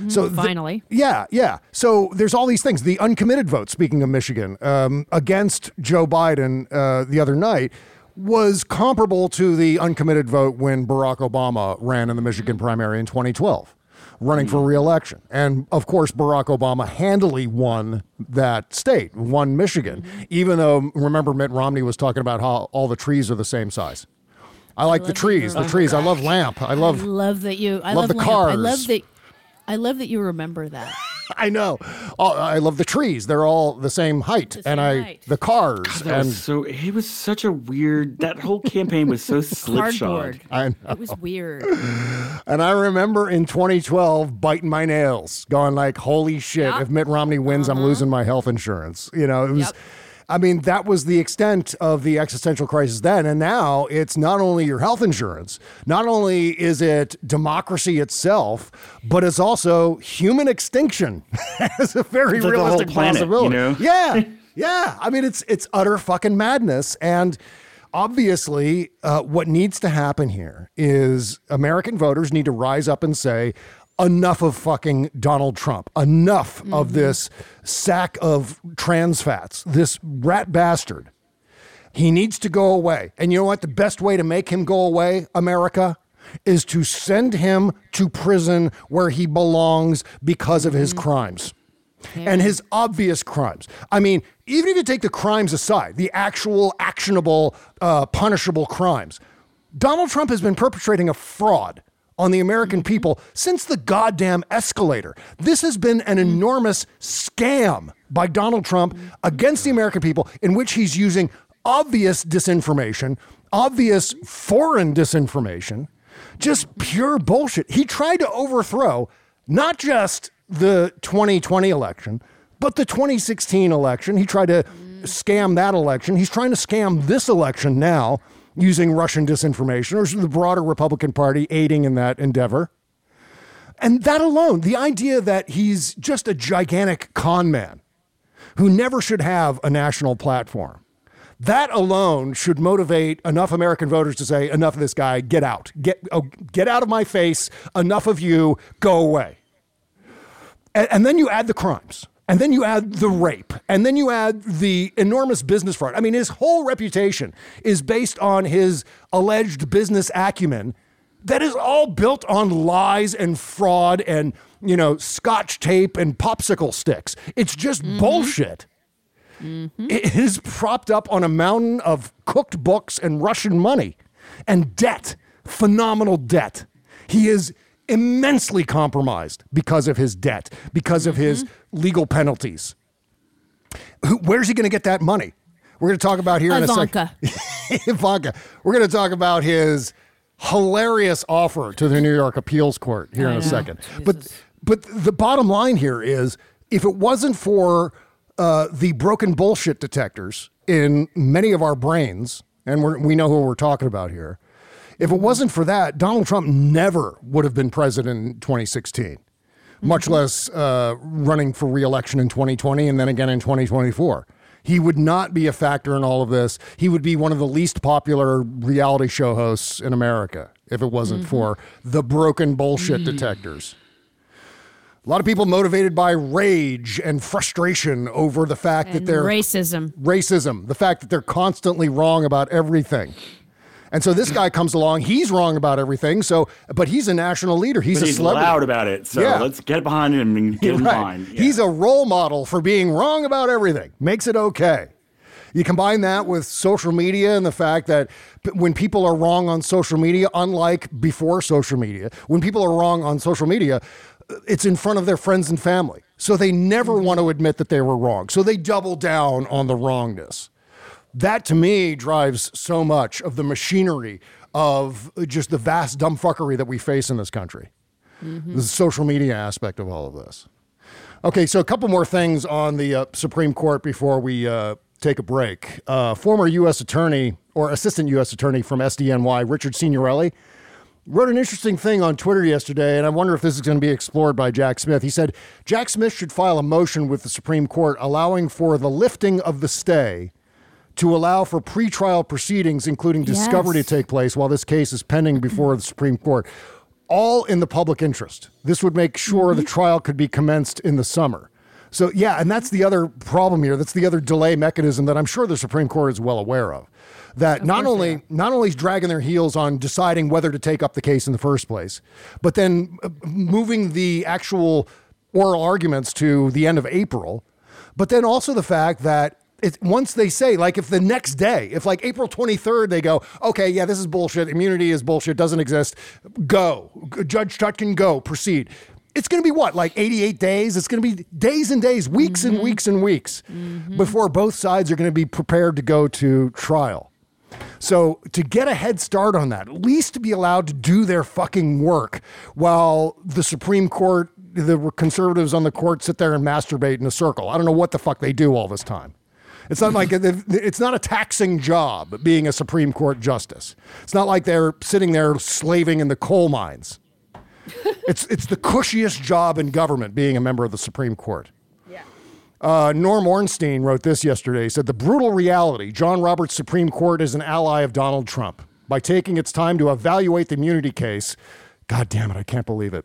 Speaker 1: So th-
Speaker 6: finally.
Speaker 1: yeah, yeah. So there's all these things. The uncommitted vote, speaking of Michigan, um, against Joe Biden uh, the other night was comparable to the uncommitted vote when Barack Obama ran in the Michigan primary in 2012, running for reelection. And of course, Barack Obama handily won that state, won Michigan, even though, remember, Mitt Romney was talking about how all the trees are the same size. I like the trees, the trees. I love lamp. I love.
Speaker 6: I love that you. I
Speaker 1: love
Speaker 6: love,
Speaker 1: the
Speaker 6: Lamp. I
Speaker 1: cars.
Speaker 6: love that. I love that you remember that.
Speaker 1: I know. Oh, I love the trees. They're all the same height, and I the cars
Speaker 5: that
Speaker 1: and
Speaker 5: was so it was such a weird. That whole campaign was so slipshod.
Speaker 6: Cardboard.
Speaker 1: I know.
Speaker 6: It was weird.
Speaker 1: and I remember in 2012 biting my nails, going like, "Holy shit! If Mitt Romney wins, I'm uh-huh. losing my health insurance." You know, it was. I mean, that was the extent of the existential crisis then. And now it's not only your health insurance, not only is it democracy itself, but it's also human extinction as a very
Speaker 5: It's like the whole
Speaker 1: realistic
Speaker 5: planet, you
Speaker 1: possibility.
Speaker 5: know?
Speaker 1: Yeah. Yeah. I mean, it's it's utter fucking madness. And obviously, uh, what needs to happen here is American voters need to rise up and say, enough of fucking Donald Trump, enough of this sack of trans fats, this rat bastard. He needs to go away. And you know what? The best way to make him go away, America, is to send him to prison where he belongs because of his crimes and his obvious crimes. I mean, even if you take the crimes aside, the actual actionable, uh, punishable crimes, Donald Trump has been perpetrating a fraud on the American people since the goddamn escalator. This has been an enormous scam by Donald Trump against the American people, in which he's using obvious disinformation, obvious foreign disinformation, just pure bullshit. He tried to overthrow not just the 2020 election, but the 2016 election. He tried to scam that election. He's trying to scam this election now using Russian disinformation or the broader Republican Party aiding in that endeavor. And that alone, the idea that he's just a gigantic con man, who never should have a national platform. That alone should motivate enough American voters to say, enough of this guy, get out. Get, oh, get out of my face. Enough of you, go away. And, and then you add the crimes. And then you add the rape, and then you add the enormous business fraud. I mean, his whole reputation is based on his alleged business acumen that is all built on lies and fraud and, you know, scotch tape and popsicle sticks. It's just mm-hmm. bullshit. Mm-hmm. It is propped up on a mountain of cooked books and Russian money and debt, phenomenal debt. He is immensely compromised because of his debt, because of his legal penalties. Who, where's he going to get that money? We're going to talk about here in a second. Ivanka. We're going to talk about his hilarious offer to the New York Appeals Court here
Speaker 6: I
Speaker 1: in a
Speaker 6: know.
Speaker 1: second. But but the bottom line here is if it wasn't for uh, the broken bullshit detectors in many of our brains, and we're, we know who we're talking about here, if it wasn't for that, Donald Trump never would have been president in 2016, much mm-hmm. less uh, running for reelection in 2020 and then again in 2024. He would not be a factor in all of this. He would be one of the least popular reality show hosts in America if it wasn't mm-hmm. for the broken bullshit mm-hmm. detectors. A lot of people motivated by rage and frustration over the fact that they're
Speaker 6: racism.
Speaker 1: racism, the fact that they're constantly wrong about everything. And so this guy comes along, he's wrong about everything. So, but he's a national leader. He's
Speaker 5: But
Speaker 1: a
Speaker 5: he's
Speaker 1: celebrity.
Speaker 5: loud about it. So
Speaker 1: Yeah.
Speaker 5: let's get behind him and get in
Speaker 1: Right.
Speaker 5: line. Yeah.
Speaker 1: He's a role model for being wrong about everything. Makes it okay. You combine that with social media and the fact that when people are wrong on social media, unlike before social media, when people are wrong on social media, uh, it's in front of their friends and family. So they never want to admit that they were wrong. So they double down on the wrongness. That to me drives so much of the machinery of just the vast dumbfuckery that we face in this country. The social media aspect of all of this. Okay, so a couple more things on the uh, Supreme Court before we uh, take a break. Uh, former U.S. Attorney or Assistant U.S. Attorney from SDNY, Richard Signorelli, wrote an interesting thing on Twitter yesterday, and I wonder if this is going to be explored by Jack Smith. He said Jack Smith should file a motion with the Supreme Court allowing for the lifting of the stay to allow for pretrial proceedings, including discovery,
Speaker 6: Yes.
Speaker 1: to take place while this case is pending before the Supreme Court, all in the public interest. This would make sure the trial could be commenced in the summer. So, yeah, and that's the other problem here. That's the other delay mechanism that I'm sure the Supreme Court is well aware of. That not only not only is dragging their heels on deciding whether to take up the case in the first place, but then uh, moving the actual oral arguments to the end of April, but then also the fact that it, once they say, like, if the next day, if like April 23rd, they go, okay, yeah, this is bullshit, immunity is bullshit, doesn't exist, go. Judge Chutkan, go, proceed. It's going to be what, like 88 days? It's going to be days and days, weeks and mm-hmm. weeks and weeks mm-hmm. before both sides are going to be prepared to go to trial. So to get a head start on that, at least to be allowed to do their fucking work while the Supreme Court, the conservatives on the court sit there and masturbate in a circle. I don't know what the fuck they do all this time. It's not like it's not a taxing job being a Supreme Court justice. It's not like they're sitting there slaving in the coal mines. It's it's the cushiest job in government being a member of the Supreme Court. Uh, Norm Ornstein wrote this yesterday. He said, The brutal reality John Roberts' Supreme Court is an ally of Donald Trump. By taking its time to evaluate the immunity case, God damn it, I can't believe it.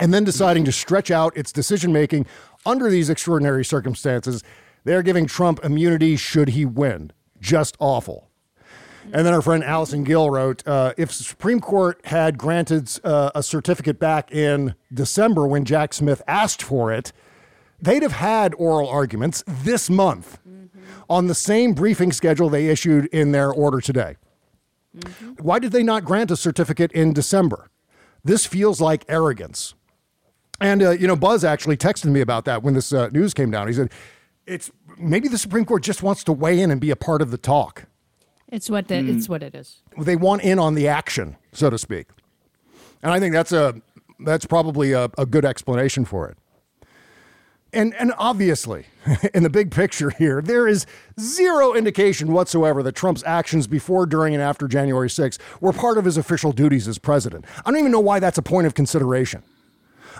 Speaker 1: And then deciding to stretch out its decision making under these extraordinary circumstances, they're giving Trump immunity should he win. Just awful. And then our friend Allison Gill wrote uh, If the Supreme Court had granted uh, a certificate back in December when Jack Smith asked for it, they'd have had oral arguments this month on the same briefing schedule they issued in their order today. Why did they not grant a certificate in December? This feels like arrogance. And, uh, you know, Buzz actually texted me about that when this uh, news came down. He said, it's maybe the Supreme Court just wants to weigh in and be a part of the talk.
Speaker 6: It's what the, it's hmm. what it is.
Speaker 1: They want in on the action, so to speak. And I think that's a that's probably a, a good explanation for it. And and obviously, in the big picture here, there is zero indication whatsoever that Trump's actions before, during, and after January 6th were part of his official duties as president. I don't even know why that's a point of consideration.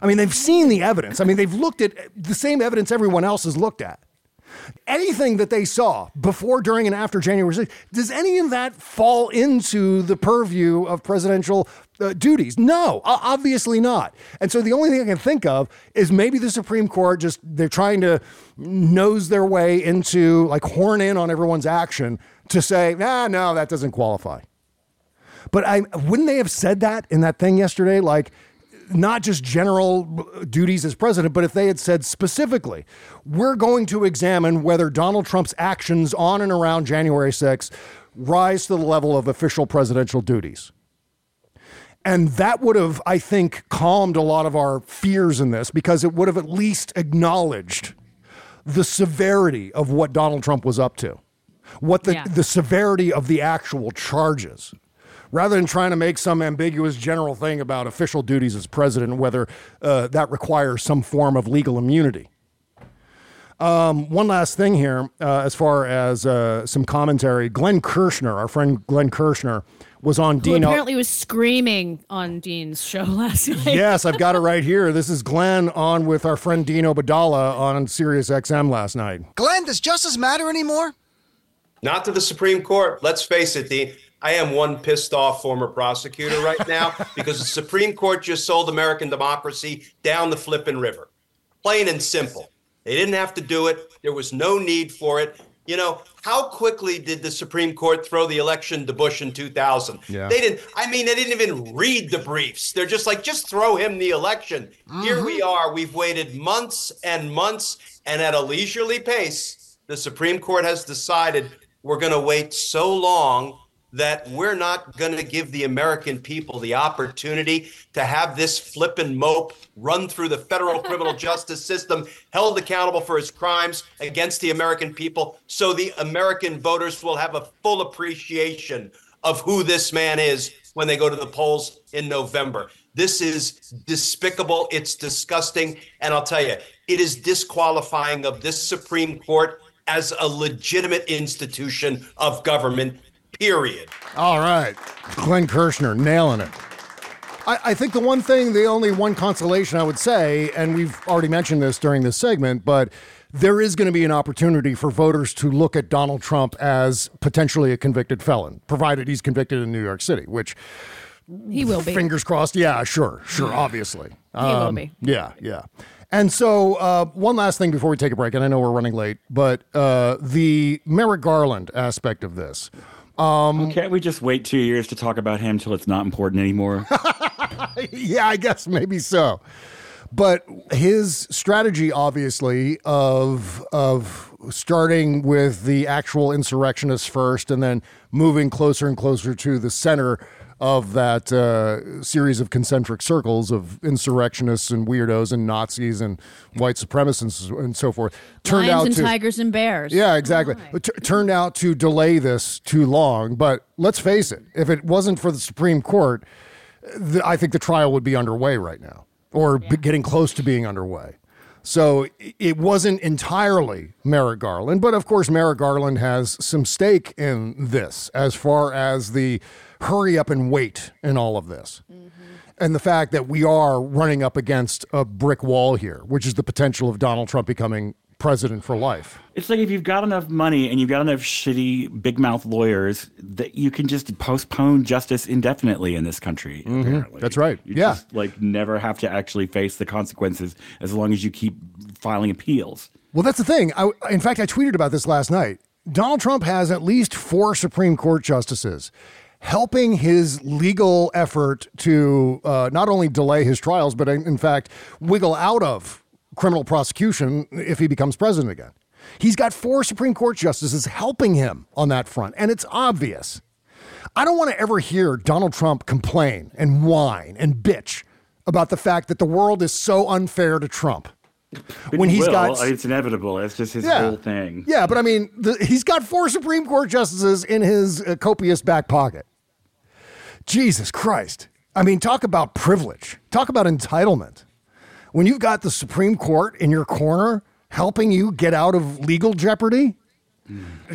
Speaker 1: I mean, they've seen the evidence. I mean, they've looked at the same evidence everyone else has looked at. Anything that they saw before, during, and after January 6th, does any of that fall into the purview of presidential uh, duties? No, obviously not. And so the only thing I can think of is maybe the Supreme Court just, they're trying to nose their way into, like, horn in on everyone's action to say, nah, no, that doesn't qualify. But I wouldn't they have said that in that thing yesterday? Like, not just general duties as president, but if they had said specifically, we're going to examine whether Donald Trump's actions on and around January 6th rise to the level of official presidential duties. And that would have, I think, calmed a lot of our fears in this because it would have at least acknowledged the severity of what Donald Trump was up to, what the,
Speaker 6: Yeah.
Speaker 1: the severity of the actual charges rather than trying to make some ambiguous general thing about official duties as president, whether uh, that requires some form of legal immunity. Um, one last thing here, uh, as far as uh, some commentary, Glenn Kirshner, our friend Glenn Kirshner, was on
Speaker 6: Who
Speaker 1: Dino.
Speaker 6: apparently was screaming on Dean's show last night.
Speaker 1: yes, I've got it right here. This is Glenn on with our friend Dean Obeidallah on Sirius XM last night.
Speaker 8: Glenn, does justice matter anymore?
Speaker 9: Not to the Supreme Court. Let's face it, Dean. I am one pissed off former prosecutor right now because the Supreme Court just sold American democracy down the flippin' river. Plain and simple. They didn't have to do it. There was no need for it. You know, how quickly did the Supreme Court throw the election to Bush in 2000?
Speaker 1: Yeah.
Speaker 9: They didn't, I mean, they didn't even read the briefs. They're just like, just throw him the election. Here we mm-hmm. are. We've waited months and months, and at a leisurely pace, the Supreme Court has decided we're going to wait so long that we're not going to give the American people the opportunity to have this flippin' mope run through the federal criminal justice system, held accountable for his crimes against the American people, so the American voters will have a full appreciation of who this man is when they go to the polls in November. This is despicable. It's disgusting. And I'll tell you, it is disqualifying of this Supreme Court as a legitimate institution of government, period.
Speaker 1: All right. Glenn Kirshner nailing it. I, I think the one thing, the only one consolation I would say, and we've already mentioned this during this segment, but there is going to be an opportunity for voters to look at Donald Trump as potentially a convicted felon, provided he's convicted in New York City, which
Speaker 6: He will be.
Speaker 1: fingers crossed. Yeah, sure, sure, obviously.
Speaker 6: He will be.
Speaker 1: Yeah, yeah. And so, uh, one last thing before we take a break, and I know we're running late, but uh, the Merrick Garland aspect of this. Um,
Speaker 5: Can't we just wait two years to talk about him till it's not important anymore?
Speaker 1: yeah, I guess maybe so. But his strategy, obviously, of of starting with the actual insurrectionists first, and then moving closer and closer to the center of that uh, series of concentric circles of insurrectionists and weirdos and Nazis and white supremacists and so forth, turned
Speaker 6: Lions
Speaker 1: out
Speaker 6: and
Speaker 1: to
Speaker 6: tigers and bears.
Speaker 1: yeah, exactly. It t- turned out to delay this too long. But let's face it, if it wasn't for the Supreme Court, the, I think the trial would be underway right now or be getting close to being underway. So it wasn't entirely Merrick Garland, but of course, Merrick Garland has some stake in this as far as the hurry up and wait in all of this. And the fact that we are running up against a brick wall here, which is the potential of Donald Trump becoming president for life.
Speaker 5: It's like if you've got enough money and you've got enough shitty big mouth lawyers that you can just postpone justice indefinitely in this country. Apparently,
Speaker 1: Mm-hmm. That's right.
Speaker 5: You
Speaker 1: Yeah.
Speaker 5: just, like never have to actually face the consequences as long as you keep filing appeals.
Speaker 1: Well, that's the thing. I, in fact, I tweeted about this last night. Donald Trump has at least four Supreme Court justices helping his legal effort to uh, not only delay his trials, but in, fact, wiggle out of criminal prosecution if he becomes president again. He's got four Supreme Court justices helping him on that front, and it's obvious. I don't want to ever hear Donald Trump complain and whine and bitch about the fact that the world is so unfair to Trump.
Speaker 5: But
Speaker 1: when
Speaker 5: he
Speaker 1: he's
Speaker 5: will.
Speaker 1: got
Speaker 5: it's inevitable. It's just his
Speaker 1: Yeah.
Speaker 5: whole thing.
Speaker 1: yeah, but I mean, the, he's got four Supreme Court justices in his uh, copious back pocket. Jesus Christ. I mean, talk about privilege. Talk about entitlement. When you've got the Supreme Court in your corner helping you get out of legal jeopardy,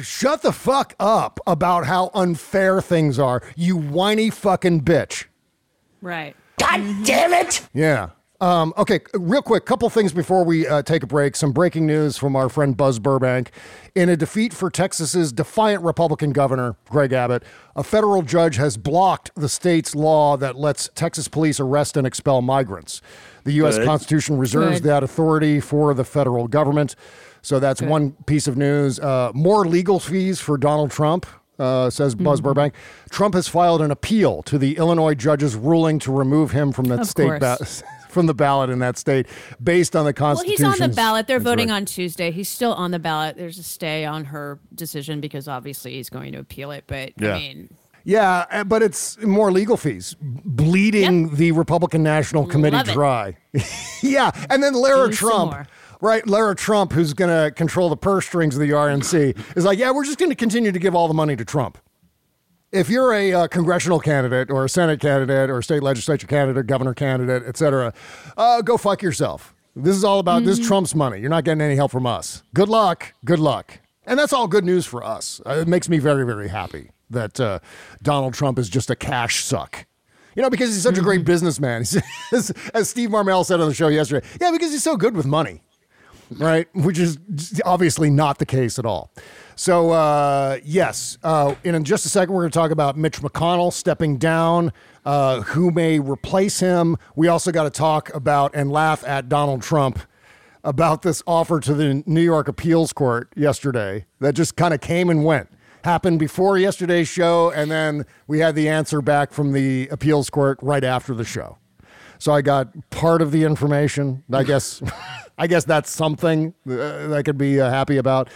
Speaker 1: shut the fuck up about how unfair things are, you whiny fucking bitch.
Speaker 6: Right.
Speaker 7: God damn it!
Speaker 1: Yeah. Um, okay, real quick, couple things before we uh, take a break. Some breaking news from our friend Buzz Burbank. In a defeat for Texas's defiant Republican governor, Greg Abbott, a federal judge has blocked the state's law that lets Texas police arrest and expel migrants. The U.S.
Speaker 10: Good.
Speaker 1: Constitution reserves
Speaker 10: Good.
Speaker 1: that authority for the federal government. So that's
Speaker 10: Good.
Speaker 1: one piece of news. Uh, more legal fees for Donald Trump. Uh, says Buzz
Speaker 10: Mhm.
Speaker 1: Burbank. Trump has filed an appeal to the Illinois judge's ruling to remove him from that
Speaker 6: Of
Speaker 1: state ba-
Speaker 6: course.
Speaker 1: from the ballot in that state based on the Constitution.
Speaker 6: Well, he's on the ballot. They're
Speaker 1: That's
Speaker 6: voting
Speaker 1: right.
Speaker 6: on Tuesday. He's still on the ballot. There's a stay on her decision because obviously he's going to appeal it. But
Speaker 1: Yeah.
Speaker 6: I mean,
Speaker 1: Yeah, uh, but it's more legal fees, bleeding the Republican National Committee dry. yeah, and then Lara
Speaker 6: Do
Speaker 1: Trump, right? Lara Trump, who's going to control the purse strings of the RNC, is like, yeah, we're just going to continue to give all the money to Trump. If you're a uh, congressional candidate or a Senate candidate or a state legislature candidate, governor candidate, et cetera, uh, go fuck yourself. This is all about this is Trump's money. You're not getting any help from us. Good luck. Good luck. And that's all good news for us. Uh, it makes me very, very happy that uh, Donald Trump is just a cash suck. You know, because he's such a great businessman. As, as Steve Marmel said on the show yesterday, yeah, because he's so good with money right? Which is obviously not the case at all. So, uh, yes, uh, in just a second, we're going to talk about Mitch McConnell stepping down, uh, who may replace him. We also got to talk about and laugh at Donald Trump about this offer to the New York Appeals Court yesterday that just kind of came and went. Happened before yesterday's show, and then we had the answer back from the appeals court right after the show. So I got part of the information. I guess, I guess that's something that I could be uh, happy about.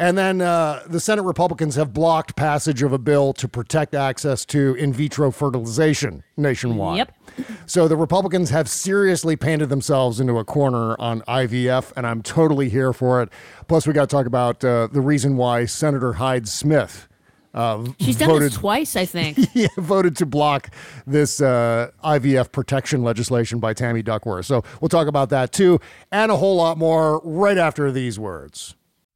Speaker 1: And then uh, the Senate Republicans have blocked passage of a bill to protect access to in vitro fertilization nationwide.
Speaker 6: Yep.
Speaker 1: So the Republicans have seriously painted themselves into a corner on IVF, and I'm totally here for it. Plus, we got to talk about uh, the reason why Senator Hyde Smith. Uh,
Speaker 6: she's done this twice, I think.
Speaker 1: yeah, voted to block this uh, IVF protection legislation by Tammy Duckworth. So we'll talk about that too, and a whole lot more right after these words.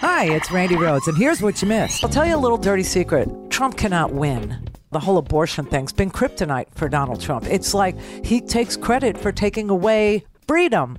Speaker 11: Hi, it's Randi Rhodes, and here's what you missed. I'll tell you a little dirty secret Trump cannot win. The whole abortion thing's been kryptonite for Donald Trump. It's like he takes credit for taking away freedom.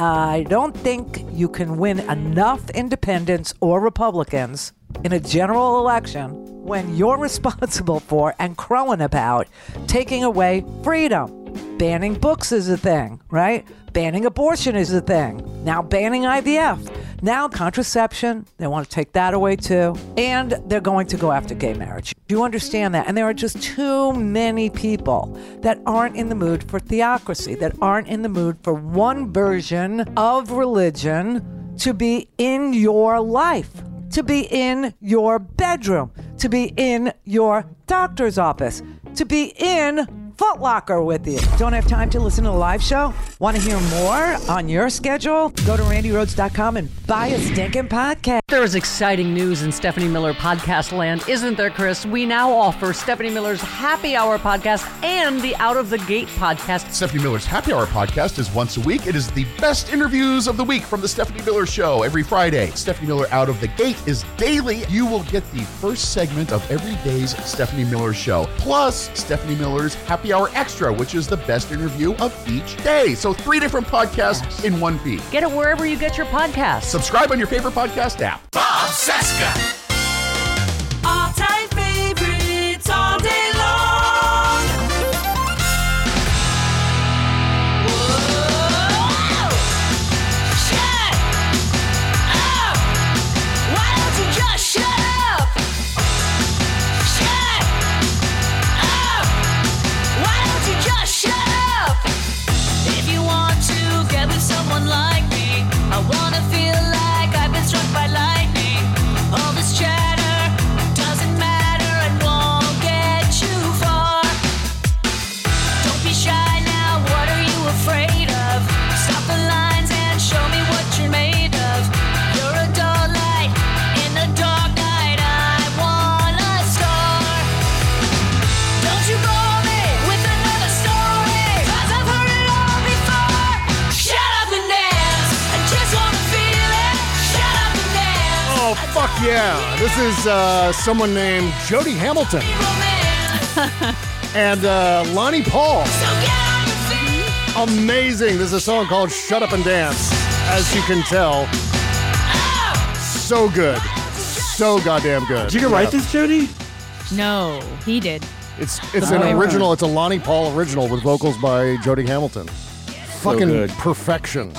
Speaker 11: I don't think you can win enough independents or Republicans in a general election when you're responsible for and crowing about taking away freedom. Banning books is a thing, right? Banning abortion is a thing. Now banning IVF. Now contraception, they want to take that away too. And they're going to go after gay marriage. Do you understand that? And there are just too many people that aren't in the mood for theocracy, that aren't in the mood for one version of religion to be in your life to be in your bedroom, to be in your doctor's office, to be in Foot Locker with you. Don't have time to listen to the live show? Want to hear more on your schedule? Go to randirhodes.com and buy a stinking podcast.
Speaker 12: There is exciting news in Stephanie Miller podcast land, isn't there, Chris? We now offer Stephanie Miller's Happy Hour podcast and the Out of the Gate podcast.
Speaker 13: Stephanie Miller's Happy Hour podcast is once a week. It is the best interviews of the week from the Stephanie Miller Show every Friday. Stephanie Miller Out of the Gate is daily. You will get the first segment of every day's Stephanie Miller Show, plus Stephanie Miller's Happy Hour Extra, which is the best interview of each day. So three different podcasts in one feed.
Speaker 12: Get it wherever you get your podcasts.
Speaker 13: Subscribe on your favorite podcast app.
Speaker 4: Bob
Speaker 1: Cesca. Yeah. This is uh, someone named Jody Hamilton and uh, Lonny Paul. Amazing. This is a song called Shut Up and Dance, as you can tell. So good. So goddamn good.
Speaker 5: Did you write this, Jody?
Speaker 6: No, he did.
Speaker 1: It's it's
Speaker 6: The
Speaker 1: an original. It's a Lonny Paul original with vocals by Jody Hamilton. Fucking
Speaker 5: good.
Speaker 1: perfection.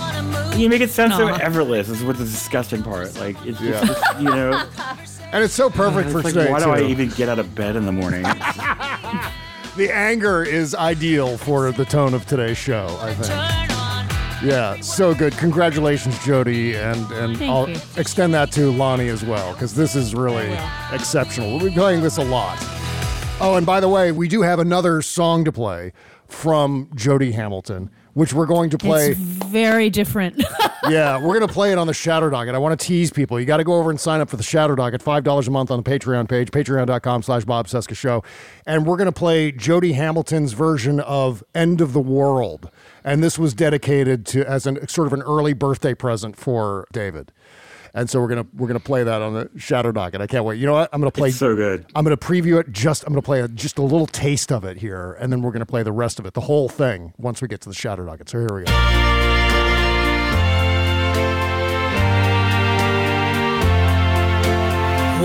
Speaker 5: You make it sound so
Speaker 6: Aw.
Speaker 5: effortless. Is what the disgusting part. Like it's, it's
Speaker 1: Yeah.
Speaker 5: just, you know.
Speaker 1: And it's so perfect
Speaker 5: it's
Speaker 1: for
Speaker 5: like,
Speaker 1: today
Speaker 5: Why do
Speaker 1: too.
Speaker 5: I even get out of bed in the morning?
Speaker 1: the anger is ideal for the tone of today's show. I think. Yeah, so good. Congratulations, Jody, and and
Speaker 6: Thank
Speaker 1: I'll
Speaker 6: you.
Speaker 1: extend that to Lonny as well because this is really exceptional. We'll be playing this a lot. Oh, and by the way, we do have another song to play from Jody Hamilton, which we're going to play.
Speaker 6: It's very different.
Speaker 1: yeah, we're going to play it on the Shadow Docket. I want to tease people. You got to go over and sign up for the Shadow Docket, $5 a month on the Patreon page, patreon.com slash Bob Cesca Show. And we're going to play Jody Hamilton's version of End of the World. And this was dedicated to as an sort of an early birthday present for David. And so we're gonna we're gonna play that on the Shadow Docket. I can't wait. You know what? I'm gonna play
Speaker 5: It's so good.
Speaker 1: I'm gonna preview it. Just I'm gonna play a, just a little taste of it here, and then we're gonna play the rest of it, the whole thing, once we get to the Shadow Docket. So here we go.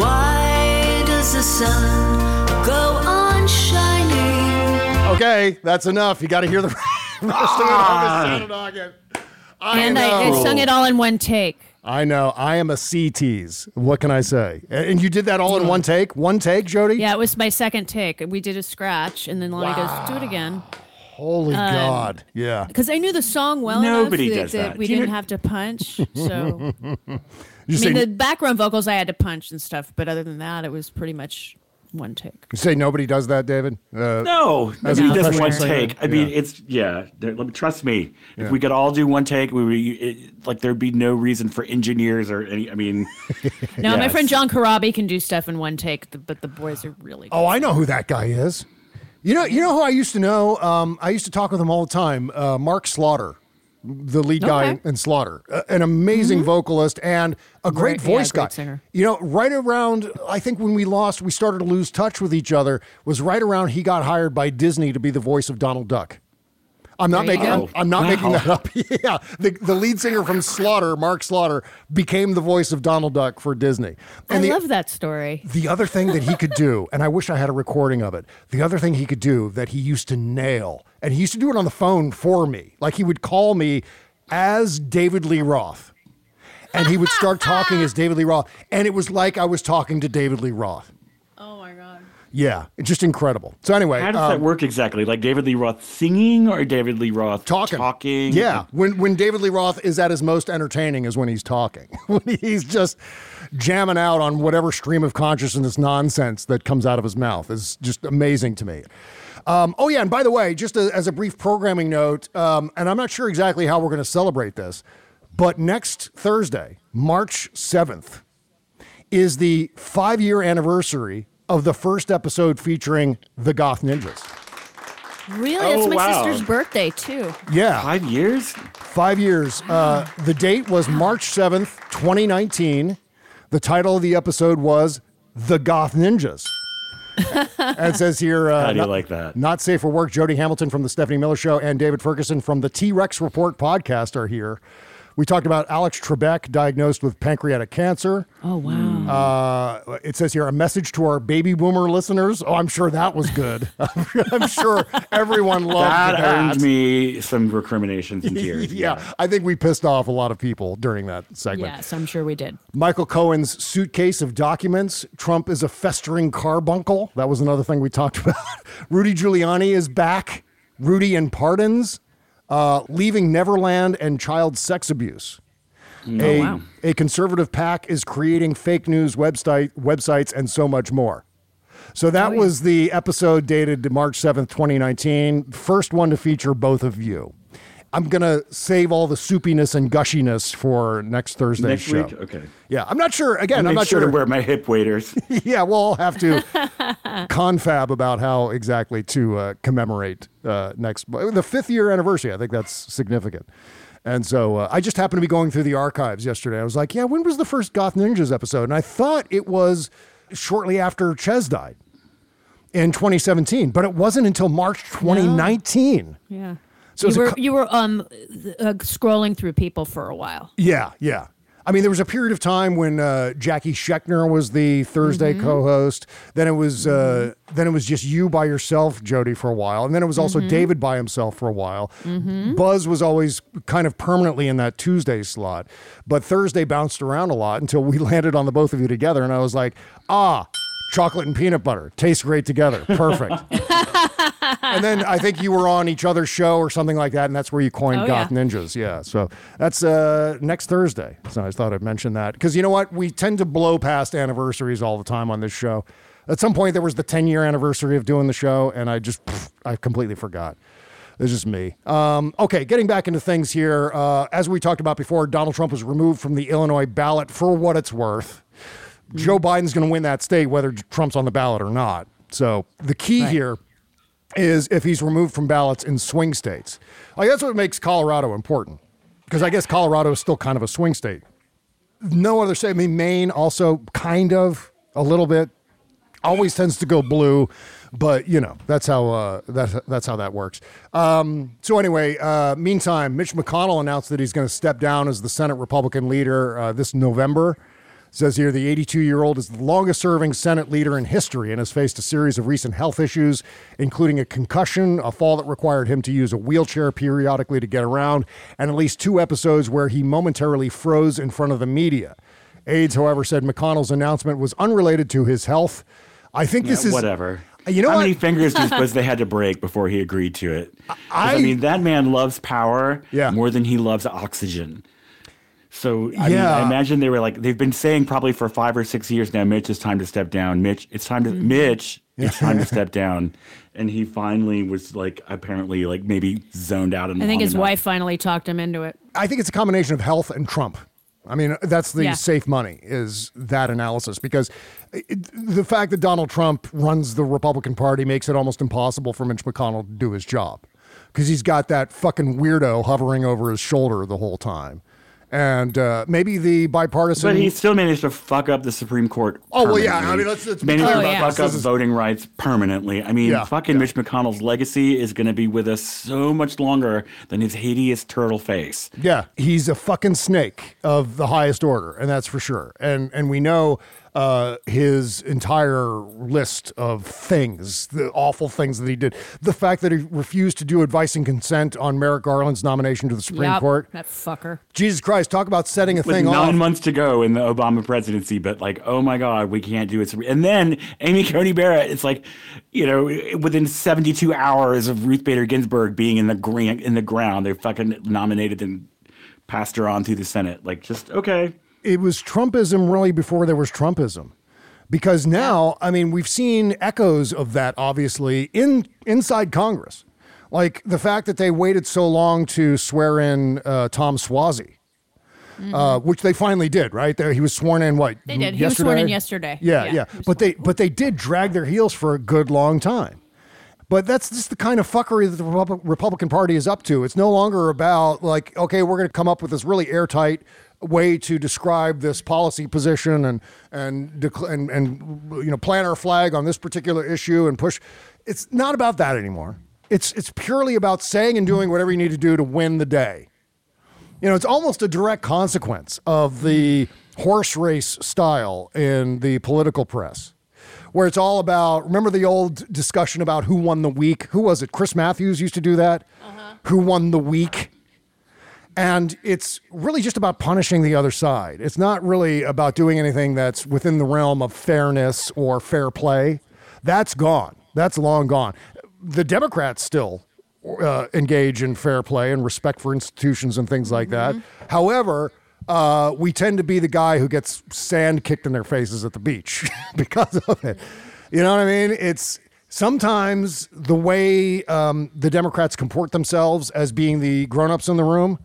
Speaker 4: Why does the sun go on shining?
Speaker 1: Okay, that's enough. You got to hear the rest of it on the ah. Shadow Docket. I
Speaker 6: and I, I sung it all in one take.
Speaker 1: I know. I am a C tease. What can I say? And and you did that all in one take? One take, Jody?
Speaker 6: Yeah, it was my second take. We did a scratch, and then Lonny goes, "Do it again."
Speaker 1: Holy
Speaker 6: Um,
Speaker 1: God. Yeah.
Speaker 6: Because I knew the song well
Speaker 5: Nobody
Speaker 6: enough
Speaker 5: does
Speaker 6: that,
Speaker 5: that.
Speaker 6: we
Speaker 5: Do
Speaker 6: didn't
Speaker 5: know-
Speaker 6: have to punch. So
Speaker 1: You
Speaker 6: I
Speaker 1: say,
Speaker 6: mean, the background vocals I had to punch and stuff, but other than that, it was pretty much one take.
Speaker 1: you say nobody does that, David? Uh,
Speaker 5: No,
Speaker 1: as a
Speaker 5: he does one
Speaker 1: singer?
Speaker 5: take. I mean,
Speaker 1: Yeah.
Speaker 5: it's yeah. Let me trust me.
Speaker 1: Yeah.
Speaker 5: If we could all do one take, we would it, like there'd be no reason for engineers or any. I mean,
Speaker 6: No, my friend John Corabi can do stuff in one take, but the boys are really good.
Speaker 1: Oh, I know who that guy is. You know, you know who I used to know. Um, I used to talk with him all the time. Uh, Mark Slaughter, the lead guy in Slaughter, uh, an amazing vocalist and a great
Speaker 6: Great- yeah,
Speaker 1: voice
Speaker 6: great
Speaker 1: guy.
Speaker 6: singer.
Speaker 1: You know, right around I think when we lost, we started to lose touch with each other. Was right around he got hired by Disney to be the voice of Donald Duck. I'm not making. I'm. I'm not making that up. yeah, the, the lead singer from Slaughter, Mark Slaughter, became the voice of Donald Duck for Disney.
Speaker 6: I
Speaker 1: the,
Speaker 6: love that story.
Speaker 1: the other thing that he could do, and I wish I had a recording of it. The other thing he could do that he used to nail, and he used to do it on the phone for me. Like he would call me as David Lee Roth, and he would start talking as David Lee Roth, and it was like I was talking to David Lee Roth. Yeah, it's just incredible. So anyway,
Speaker 5: how does
Speaker 1: um,
Speaker 5: that work exactly? Like David Lee Roth singing or David Lee Roth
Speaker 1: talking.
Speaker 5: Talking.
Speaker 1: Yeah, when when David Lee Roth is at his most entertaining is when he's talking. when he's just jamming out on whatever stream of consciousness nonsense that comes out of his mouth is just amazing to me. Um, oh yeah, and by the way, just a, as a brief programming note, um, and I'm not sure exactly how we're going to celebrate this, but next Thursday, March seventh, is the five year anniversary of the first episode featuring the Goth Ninjas.
Speaker 6: Really?
Speaker 5: Oh,
Speaker 6: That's my
Speaker 5: wow.
Speaker 6: sister's birthday too.
Speaker 1: Yeah.
Speaker 5: Five years.
Speaker 1: Five years. Uh, the date was March 7th, 2019. The title of the episode was The Goth Ninjas. and it says here, uh,
Speaker 5: How do you
Speaker 1: not,
Speaker 5: like that?
Speaker 1: Not safe for work. Jody Hamilton from the Stephanie Miller Show and David Ferguson from the T Rex Report podcast are here. We talked about Alex Trebek diagnosed with pancreatic cancer.
Speaker 6: Oh wow.
Speaker 1: Uh, it says here a message to our baby boomer listeners. Oh, I'm sure that was good. I'm sure everyone loved
Speaker 5: That
Speaker 1: that.
Speaker 5: earned me some recriminations and tears.
Speaker 1: yeah, I think we pissed off a lot of people during that segment.
Speaker 6: yes, I'm sure we did.
Speaker 1: Michael Cohen's suitcase of documents. Trump is a festering carbuncle. That was another thing we talked about. Rudy Giuliani is back. Rudy and pardons. Uh, leaving Neverland and child sex abuse. a,
Speaker 5: wow.
Speaker 1: a conservative pack is creating fake news website websites and so much more. So that was the episode dated March 7th, 2019. First one to feature both of you. I'm going to save all the soupiness and gushiness for next Thursday's
Speaker 5: Next
Speaker 1: show.
Speaker 5: week. Okay.
Speaker 1: Yeah, I'm not sure. Again,
Speaker 5: I'll
Speaker 1: I'm not
Speaker 5: sure,
Speaker 1: sure.
Speaker 5: to wear my hip waders.
Speaker 1: yeah, we'll all have to confab about how exactly to uh, commemorate uh, next the fifth year anniversary. I think that's significant. And so uh, I just happened to be going through the archives yesterday. I was like, yeah, when was the first Goth Ninjas episode? And I thought it was shortly after Chez died in 2017, but it wasn't until March 2019.
Speaker 6: Yeah.
Speaker 1: So
Speaker 6: you were
Speaker 1: co-
Speaker 6: you were um uh, scrolling through people for a while.
Speaker 1: Yeah, yeah. I mean, there was a period of time when uh, Jacki Schechner was the Thursday
Speaker 6: Mm-hmm.
Speaker 1: co-host. Then it was uh, then it was just you by yourself, Jody, for a while, and then it was also
Speaker 6: Mhm.
Speaker 1: David by himself for a while.
Speaker 6: Mhm.
Speaker 1: Buzz was always kind of permanently in that Tuesday slot, but Thursday bounced around a lot until we landed on the both of you together, and I was like, ah. Chocolate and peanut butter tastes great together. Perfect. and then I think you were on each other's show or something like that, and that's where you coined
Speaker 6: Oh,
Speaker 1: Goth
Speaker 6: yeah.
Speaker 1: Ninjas. Yeah, so that's uh, next Thursday. So I thought I'd mention that because you know what, we tend to blow past anniversaries all the time on this show. At some point, there was the 10 year anniversary of doing the show, and I just pff, I completely forgot. It's just me. Um, okay, getting back into things here. Uh, as we talked about before, Donald Trump was removed from the Illinois ballot for what it's worth. Joe Biden's going to win that state whether Trump's on the ballot or not. So the key here is if he's removed from ballots in swing states. Like that's what makes Colorado important because I guess Colorado is still kind of a swing state. No other state. I mean, Maine also kind of a little bit. Always tends to go blue, but you know that's how uh, that's that's how that works. Um, so anyway, uh, meantime, Mitch McConnell announced that he's going to step down as the Senate Republican leader uh, this November. Says here the 82 year old is the longest serving Senate leader in history and has faced a series of recent health issues, including a concussion, a fall that required him to use a wheelchair periodically to get around, and at least two episodes where he momentarily froze in front of the media. Aides, however, said McConnell's announcement was unrelated to his health. I think this is
Speaker 5: whatever.
Speaker 1: You know
Speaker 5: how
Speaker 1: what?
Speaker 5: many fingers do you suppose they had to break before he agreed to it? I,
Speaker 1: I-
Speaker 5: mean, that man loves power
Speaker 1: Yeah.
Speaker 5: more than he loves oxygen. So I, mean, I imagine they were like they've been saying probably for five or six years now. Mitch, it's time to step down. Mitch, it's time to
Speaker 1: Mm-hmm.
Speaker 5: Mitch, it's time to step down. And he finally was like apparently like maybe zoned out. And
Speaker 6: I think his
Speaker 5: enough.
Speaker 6: wife finally talked him into it.
Speaker 1: I think it's a combination of health and Trump. I mean, that's the
Speaker 6: Yeah.
Speaker 1: safe money is that analysis because it, the fact that Donald Trump runs the Republican Party makes it almost impossible for Mitch McConnell to do his job because he's got that fucking weirdo hovering over his shoulder the whole time. And uh, maybe the bipartisan.
Speaker 5: But he still managed to fuck up the Supreme Court.
Speaker 1: Oh, well, yeah. I mean, let's- let's be
Speaker 5: managed
Speaker 1: clear
Speaker 5: to
Speaker 1: about
Speaker 5: fuck
Speaker 1: this.
Speaker 5: up
Speaker 1: This is-
Speaker 5: voting rights permanently. I mean,
Speaker 1: Yeah,
Speaker 5: fucking Mitch McConnell's legacy is going to be with us so much longer than his hideous turtle face.
Speaker 1: Yeah, he's a fucking snake of the highest order, and that's for sure. And and we know uh, his entire list of things, the awful things that he did, the fact that he refused to do advice and consent on Merrick Garland's nomination to the Supreme
Speaker 6: Yup,
Speaker 1: Court.
Speaker 6: That fucker.
Speaker 1: Jesus Christ, talk about setting a
Speaker 5: With
Speaker 1: thing
Speaker 5: nine
Speaker 1: off.
Speaker 5: months to go in the Obama presidency, but like, oh my God, we can't do it. And then Amy Coney Barrett, it's like, you know, within 72 hours of Ruth Bader Ginsburg being in the grant in the ground, they fucking nominated and passed her on through the Senate. Like, just okay.
Speaker 1: It was Trumpism really before there was Trumpism. Because now, I mean, we've seen echoes of that obviously in inside Congress. Like the fact that they waited so long to swear in uh, Tom Suozzi, uh, which they finally did, right? There, he was sworn in. What
Speaker 6: They did. He was sworn in yesterday.
Speaker 1: Yeah,
Speaker 6: Yeah,
Speaker 1: yeah. But they, but they did drag their heels for a good long time. But that's just the kind of fuckery that the Repub- Republican Party is up to. It's no longer about like, okay, we're going to come up with this really airtight way to describe this policy position and and decl- and and you know plant our flag on this particular issue and push. It's not about that anymore. It's it's purely about saying and doing whatever you need to do to win the day. You know, it's almost a direct consequence of the horse race style in the political press, where it's all about. Remember the old discussion about who won the week? Who was it? Chris Matthews used to do that. Uh-huh. Who won the week? And it's really just about punishing the other side. It's not really about doing anything that's within the realm of fairness or fair play. That's gone. That's long gone. The Democrats still uh, engage in fair play and respect for institutions and things like that. However, uh, we tend to be the guy who gets sand kicked in their faces at the beach because of it. You know what I mean? It's sometimes the way um, the Democrats comport themselves as being the grown-ups in the room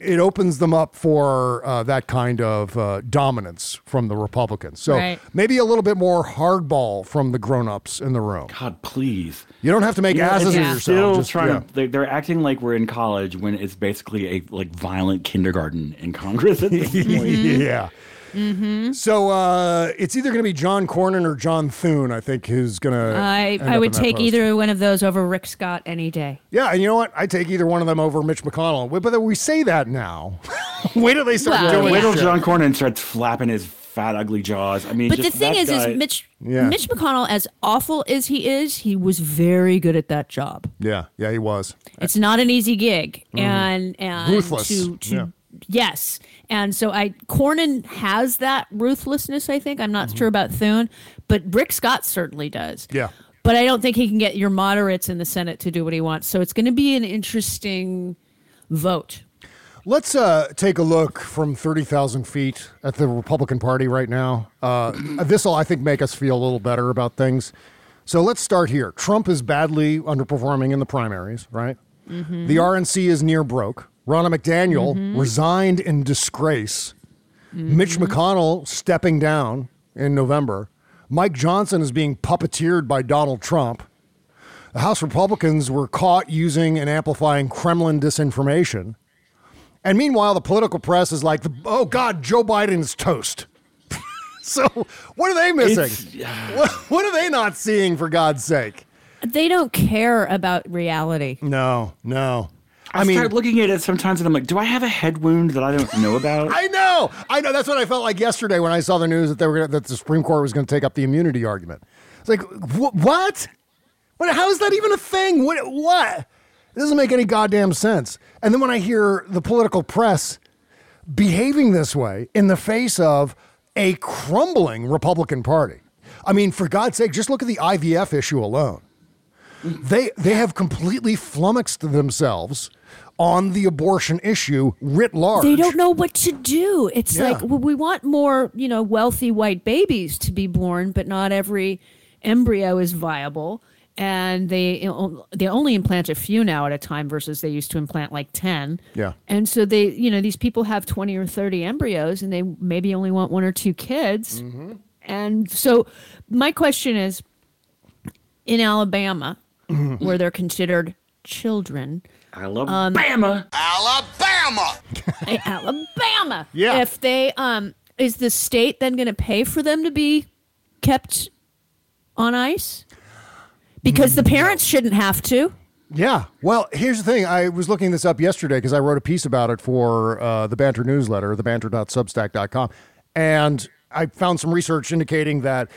Speaker 1: it opens them up for uh, that kind of uh, dominance from the Republicans. So
Speaker 5: Right.
Speaker 1: maybe a little bit more hardball from the grown-ups in the room.
Speaker 5: God, please.
Speaker 1: You don't have to make
Speaker 5: You know,
Speaker 1: asses
Speaker 5: it's
Speaker 1: of yourself.
Speaker 5: Still
Speaker 1: Just-
Speaker 5: trying
Speaker 1: yeah.
Speaker 5: to, they're, they're acting like we're in college when it's basically a like violent kindergarten in Congress at this point.
Speaker 1: yeah.
Speaker 6: Mm-hmm.
Speaker 1: So uh, it's either going to be John Cornyn or John Thune. I think who's going to.
Speaker 6: I, I would take either one of those over Rick Scott any day.
Speaker 1: Yeah, and you know what? I take either one of them over Mitch McConnell. But we say that now. Wait till they start
Speaker 6: Well,
Speaker 1: doing
Speaker 6: yeah.
Speaker 5: Wait till. John Cornyn starts flapping his fat, ugly jaws. I mean,
Speaker 6: But the thing
Speaker 5: that
Speaker 6: is,
Speaker 5: guy-
Speaker 6: is Mitch
Speaker 1: Yeah.
Speaker 6: Mitch McConnell, as awful as he is, he was very good at that job.
Speaker 1: Yeah, yeah, he was.
Speaker 6: It's not an easy gig,
Speaker 1: Mhm.
Speaker 6: and and
Speaker 1: Ruthless,
Speaker 6: to to
Speaker 1: yeah.
Speaker 6: Yes, and so I Cornyn has that ruthlessness. I think I'm not
Speaker 1: Mm-hmm.
Speaker 6: sure about Thune, but Rick Scott certainly does.
Speaker 1: Yeah.
Speaker 6: But I don't think he can get your moderates in the Senate to do what he wants. So it's going to be an interesting vote.
Speaker 1: Let's uh, take a look from 30,000 feet at the Republican Party right now. Uh, this will, I think, make us feel a little better about things. So let's start here. Trump is badly underperforming in the primaries, right?
Speaker 6: Mm-hmm.
Speaker 1: The RNC is near broke. Ronna McDaniel
Speaker 6: Mhm.
Speaker 1: resigned in disgrace.
Speaker 6: Mm-hmm.
Speaker 1: Mitch McConnell stepping down in November. Mike Johnson is being puppeteered by Donald Trump. The House Republicans were caught using and amplifying Kremlin disinformation. And meanwhile, the political press is like, oh God, Joe Biden's toast. so what are they missing? What, what are they not seeing, for God's sake?
Speaker 6: They don't care about reality.
Speaker 1: No, no.
Speaker 5: I, I mean, start looking at it sometimes and I'm like, do I have a head wound that I don't know about?
Speaker 1: I know, I know. That's what I felt like yesterday when I saw the news that they were gonna, that the Supreme Court was going to take up the immunity argument. It's like, wh- what? What? How is that even a thing? What? What? It doesn't make any goddamn sense. And then when I hear the political press behaving this way in the face of a crumbling Republican Party, I mean, for God's sake, just look at the IVF issue alone. They they have completely flummoxed themselves on the abortion issue writ large.
Speaker 6: They don't know what to do. It's
Speaker 1: Yeah.
Speaker 6: like well, we want more, you know, wealthy white babies to be born, but not every embryo is viable. And they they only implant a few now at a time versus they used to implant like ten.
Speaker 1: Yeah.
Speaker 6: And so they, you know, these people have twenty or thirty embryos, and they maybe only want one or two kids.
Speaker 1: Mm-hmm.
Speaker 6: And so, my question is, in Alabama, where they're considered children,
Speaker 5: Alabama.
Speaker 8: Alabama.
Speaker 6: Alabama.
Speaker 1: Yeah.
Speaker 6: If they um is the state then going to pay for them to be kept on ice? Because the parents shouldn't have to.
Speaker 1: Yeah. Well, here's the thing. I was looking this up yesterday because I wrote a piece about it for uh, the Banter newsletter, thebanter.substack.com. And I found some research indicating that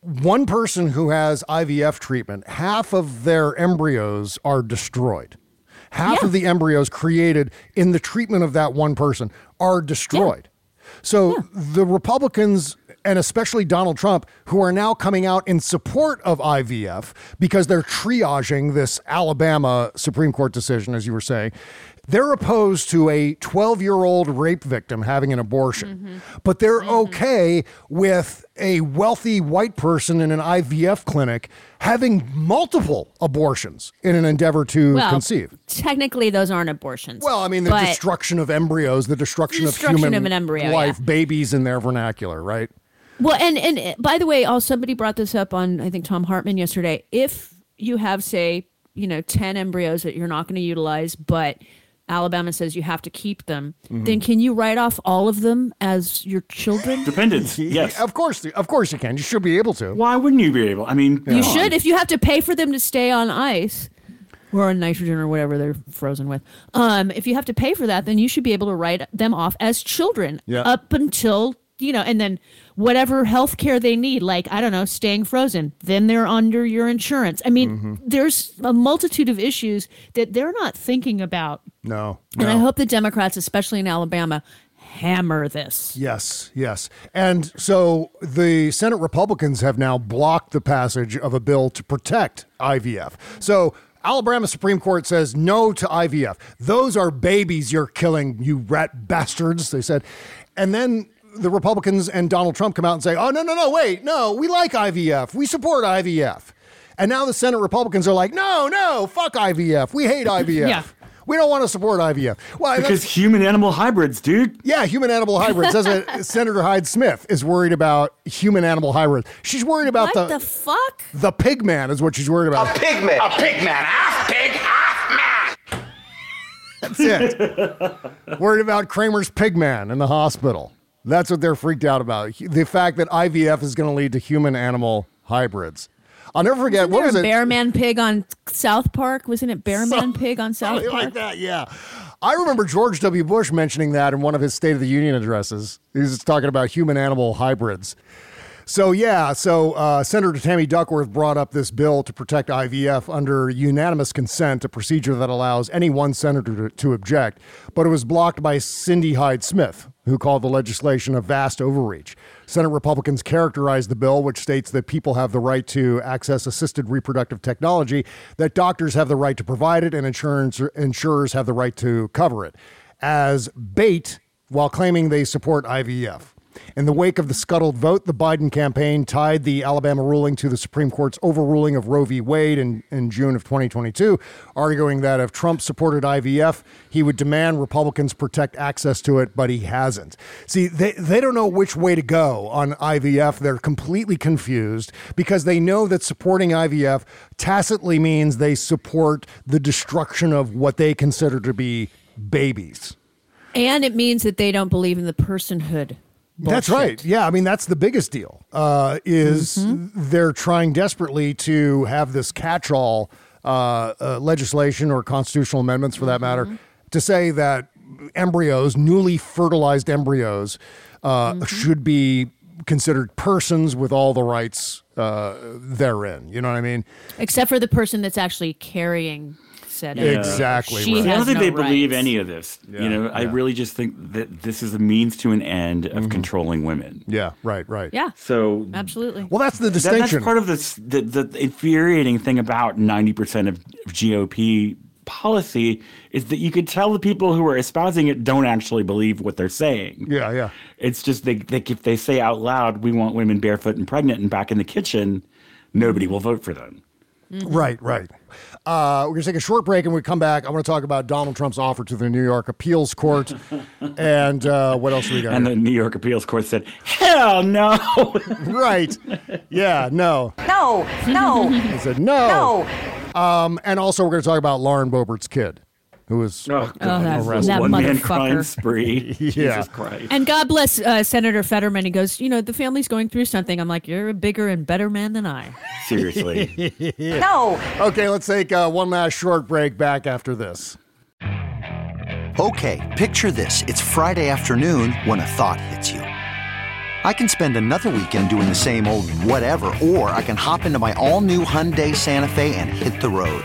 Speaker 1: one person who has IVF treatment, half of their embryos are destroyed. Half of the embryos created in the treatment of that one person are destroyed. So the Republicans and especially Donald Trump, who are now coming out in support of IVF because they're triaging this Alabama Supreme Court decision, as you were saying. They're opposed to a 12 year old rape victim having an abortion, mm-hmm. but they're mm-hmm. okay with a wealthy white person in an IVF clinic having multiple abortions in an endeavor to
Speaker 6: Well,
Speaker 1: conceive.
Speaker 6: Technically, those aren't abortions.
Speaker 1: Well, I mean, the destruction of embryos, the destruction,
Speaker 6: Destruction
Speaker 1: of human
Speaker 6: of an embryo,
Speaker 1: life,
Speaker 6: yeah.
Speaker 1: babies in their vernacular, right?
Speaker 6: Well, and and uh, by the way, also somebody brought this up on I think Thom Hartmann yesterday. If you have say you know ten embryos that you're not going to utilize, but Alabama says you have to keep them,
Speaker 1: Mhm.
Speaker 6: then can you write off all of them as your children?
Speaker 5: Dependents. Yes.
Speaker 1: Of course, of course you can. You should be able to.
Speaker 5: Why wouldn't you be able? I mean,
Speaker 6: You should if you have to pay for them to stay on ice or on nitrogen or whatever they're frozen with. Um, if you have to pay for that, then you should be able to write them off as children
Speaker 1: Yeah.
Speaker 6: up until you know, and then whatever health care they need, like I don't know, staying frozen, then they're under your insurance. I mean,
Speaker 1: Mm-hmm.
Speaker 6: there's a multitude of issues that they're not thinking about,
Speaker 1: No.
Speaker 6: and I hope the Democrats, especially in Alabama, hammer this.
Speaker 1: Yes, yes. And so the Senate Republicans have now blocked the passage of a bill to protect IVF. So Alabama Supreme Court says no to IVF. Those are babies you're killing, you rat bastards, they said. And then the Republicans and Donald Trump come out and say, oh, no, no, no, wait, no, we like IVF. We support IVF. And now the Senate Republicans are like, no, no, fuck IVF. We hate IVF.
Speaker 6: Yeah.
Speaker 1: We don't want to support IVF. Well,
Speaker 5: because human animal hybrids, dude.
Speaker 1: Yeah, human animal hybrids. That's what Senator Hyde Smith is worried about. Human animal hybrids. She's worried about
Speaker 6: What
Speaker 1: the
Speaker 6: the fuck?
Speaker 1: the pig man is what she's worried about.
Speaker 2: pig man. A pig man. Half pig, half man.
Speaker 1: That's it. worried about Kramer's pig man in the hospital. That's what they're freaked out about. The fact that IVF is going to lead to human animal hybrids. I'll never forget. what was it?
Speaker 6: Bearman Pig on South Park? Wasn't it Bearman Pig on South
Speaker 1: Something
Speaker 6: Park?
Speaker 1: like that, yeah. I remember George W. Bush mentioning that in one of his State of the Union addresses. He was talking about human animal hybrids. So, yeah, so uh, Senator Tammy Duckworth brought up this bill to protect IVF under unanimous consent, a procedure that allows any one senator to, to object. But it was blocked by Cindy Hyde Smith, who called the legislation a vast overreach. Senate Republicans characterized the bill, which states that people have the right to access assisted reproductive technology, that doctors have the right to provide it, and insurance, insurers have the right to cover it, as bait while claiming they support IVF. In the wake of the scuttled vote, the Biden campaign tied the Alabama ruling to the Supreme Court's overruling of Roe v. Wade in, in June of 2022, arguing that if Trump supported IVF, he would demand Republicans protect access to it, but he hasn't. See, they, they don't know which way to go on IVF. They're completely confused because they know that supporting IVF tacitly means they support the destruction of what they consider to be babies.
Speaker 6: And it means that they don't believe in the personhood.
Speaker 1: That's right. Yeah, I mean that's the biggest deal. Uh, is
Speaker 6: Mm-hmm.
Speaker 1: they're trying desperately to have this catch-all uh, uh, legislation or constitutional amendments, for that matter,
Speaker 6: Mm-hmm.
Speaker 1: to say that embryos, newly fertilized embryos, uh,
Speaker 6: Mm-hmm.
Speaker 1: should be considered persons with all the rights uh, therein. You know what I mean?
Speaker 6: Except for the person that's actually carrying said embryo.
Speaker 1: Exactly
Speaker 6: She
Speaker 1: right.
Speaker 5: I don't think
Speaker 6: no
Speaker 5: they believe any of this.
Speaker 1: Yeah,
Speaker 5: you know, I really just think that this is a means to an end of mm-hmm. controlling women.
Speaker 1: Yeah. Right. Right.
Speaker 6: Yeah,
Speaker 5: So
Speaker 6: absolutely.
Speaker 1: Well, that's the
Speaker 5: that-
Speaker 1: distinction.
Speaker 5: that's part of this, the, the infuriating thing about 90% of GOP policy is that you could tell the people who are espousing it don't actually believe what they're saying.
Speaker 1: yeah. Yeah.
Speaker 5: It's just they, they if they say out loud, we want women barefoot and pregnant and back in the kitchen, nobody will vote for them. Mm-hmm.
Speaker 1: Right, right. Uh, we're going to take a short break and we come back. I want to talk about Donald Trump's offer to the New York Appeals Court. and uh, what else do we got?
Speaker 5: And
Speaker 1: here?
Speaker 5: the New York Appeals Court said, hell no.
Speaker 1: right. Yeah, no.
Speaker 14: No, no.
Speaker 1: I said no. Um, and also, we're going to talk about Lauren Boebert's kid, who was
Speaker 5: Oh,
Speaker 6: Oh, that, that
Speaker 5: One man
Speaker 6: motherfucker.
Speaker 5: crime spree.
Speaker 1: Yeah.
Speaker 5: Jesus Christ.
Speaker 6: And God bless uh, Senator Fetterman. He goes, you know, the family's going through something. I'm like, you're a bigger and better man than I.
Speaker 5: Seriously.
Speaker 14: No.
Speaker 1: Okay, let's take uh, one last short break back after this.
Speaker 15: Okay, picture this. It's Friday afternoon when a thought hits you. I can spend another weekend doing the same old whatever, or I can hop into my all new Hyundai Santa Fe and hit the road.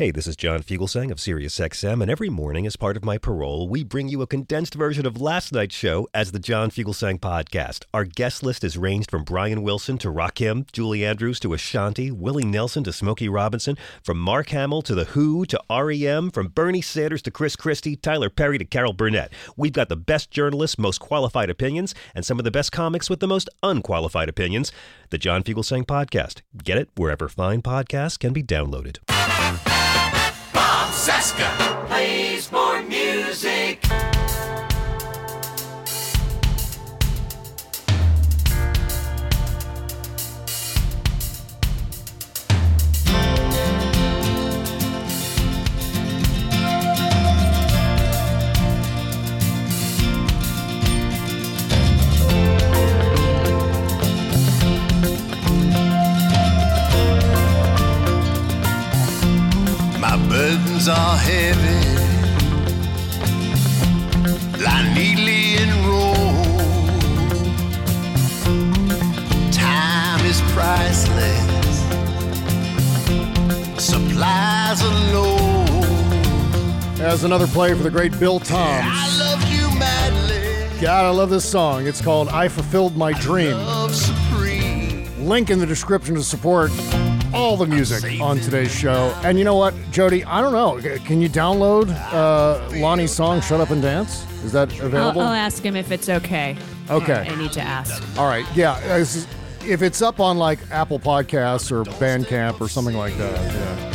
Speaker 10: Hey, this is John Fugelsang of SiriusXM, and every morning as part of my parole, we bring you a condensed version of last night's show as the John Fugelsang podcast. Our guest list is ranged from Brian Wilson to Rakim, Julie Andrews to Ashanti, Willie Nelson to Smokey Robinson, from Mark Hamill to The Who to REM, from Bernie Sanders to Chris Christie, Tyler Perry to Carol Burnett. We've got the best journalists, most qualified opinions, and some of the best comics with the most unqualified opinions. The John Fugelsang podcast. Get it wherever fine podcasts can be downloaded.
Speaker 2: Bob Cesca
Speaker 16: heavy, lie neatly enrolled. Time is priceless, supplies are low.
Speaker 1: As another play for the great Bill Toms.
Speaker 16: I love you madly,
Speaker 1: God, I love this song. It's called I Fulfilled My Dream.
Speaker 16: love supreme.
Speaker 1: Link in the description to support all the music on today's show. And you know what, Jody? I don't know. Can you download uh, Lonny's song "Shut Up and Dance"? Is that
Speaker 6: I'll,
Speaker 1: available?
Speaker 6: I'll ask him if it's okay.
Speaker 1: Okay.
Speaker 6: I need to ask.
Speaker 1: All right. Yeah. it's- If it's up on like Apple Podcasts or Bandcamp or something like that, yeah.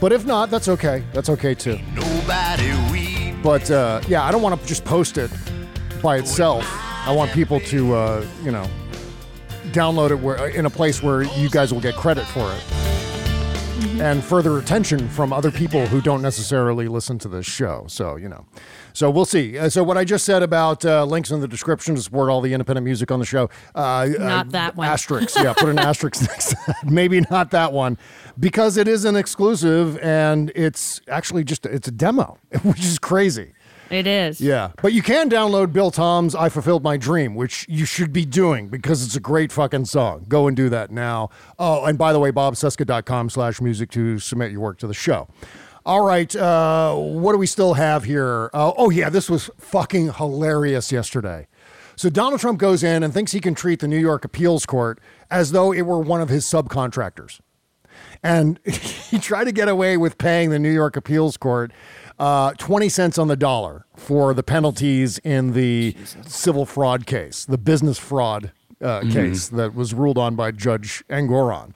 Speaker 1: But if not, that's okay. That's okay too.
Speaker 16: Nobody
Speaker 1: But uh, yeah, I don't want to just post it by itself. I want people to, uh, you know, download it where in a place where you guys will get credit for it. And further attention from other people who don't necessarily listen to this show. So, you know. So we'll see. Uh, so, what I just said about uh, links in the description to support all the independent music on the show. Uh,
Speaker 6: Not
Speaker 1: uh,
Speaker 6: that one.
Speaker 1: Asterisk. Yeah, put an asterisk next to that. Maybe not that one because it is an exclusive and it's actually just it's a demo, which is crazy.
Speaker 6: It is.
Speaker 1: Yeah, but you can download Bill Tom's "I Fulfilled My Dream," which you should be doing because it's a great fucking song. Go and do that now. Oh, and by the way, bobcesca.com slash music to submit your work to the show. All right, uh, what do we still have here? Uh, oh yeah, this was fucking hilarious yesterday. So Donald Trump goes in and thinks he can treat the New York appeals court as though it were one of his subcontractors and he tried to get away with paying the New York appeals court uh, 20 cents on the dollar for the penalties in the civil fraud case, the business fraud uh,
Speaker 5: Mhm.
Speaker 1: case that was ruled on by Judge Engoron.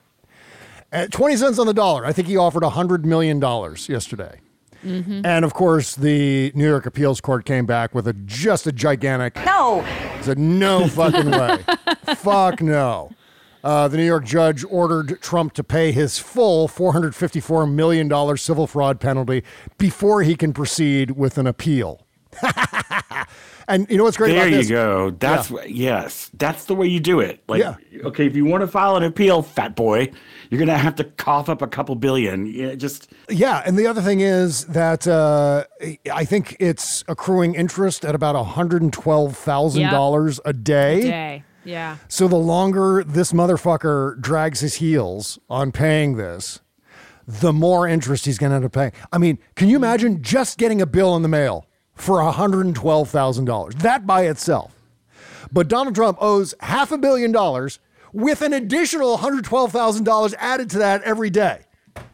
Speaker 1: At 20 cents on the dollar, I think he offered $100 million yesterday.
Speaker 6: Mm-hmm.
Speaker 1: And of course, the New York appeals court came back with a just a gigantic
Speaker 14: No.
Speaker 1: Said no fucking way. Fuck no. Uh, the New York judge ordered Trump to pay his full $454 million civil fraud penalty before he can proceed with an appeal. and you know what's great
Speaker 5: there
Speaker 1: about
Speaker 5: you go. That's
Speaker 1: Yeah.
Speaker 5: what, yes, that's the way you do it. Like,
Speaker 1: Yeah.
Speaker 5: okay, if you want to file an appeal, fat boy, you're gonna have to cough up a couple billion. Yeah, just
Speaker 1: Yeah, and the other thing is that uh, I think it's accruing interest at about $112,000 a day.
Speaker 6: Day. Yeah.
Speaker 1: So the longer this motherfucker drags his heels on paying this, the more interest he's going to end up paying. I mean, can you imagine just getting a bill in the mail for $112,000? That by itself. But Donald Trump owes half a billion dollars with an additional $112,000 added to that every day.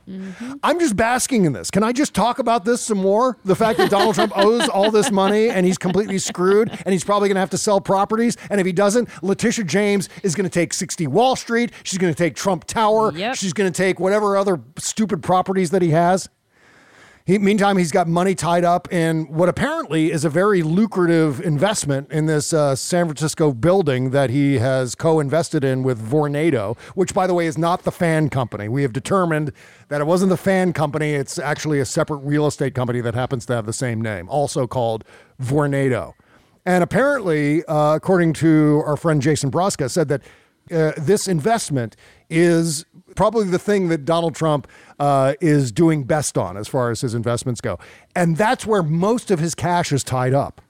Speaker 1: Mm-hmm. I'm just basking in this. Can I just talk about this some more? The fact that Donald Trump owes all this money and he's completely screwed and he's probably going to have to sell properties. And if he doesn't, Letitia James is going to take 60 Wall Street. She's going to take Trump Tower. She's going to take whatever other stupid properties that he has. He, meantime, he's got money tied up in what apparently is a very lucrative investment in this uh, San Francisco building that he has co-invested in with Vornado, which, by the way, is not the fan company. We have determined that it wasn't the fan company; it's actually a separate real estate company that happens to have the same name, also called Vornado. And apparently, uh, according to our friend Jason Broska, said that uh, this investment is probably the thing that Donald Trump uh, is doing best on as far as his investments go. And that's where most of his cash is tied up.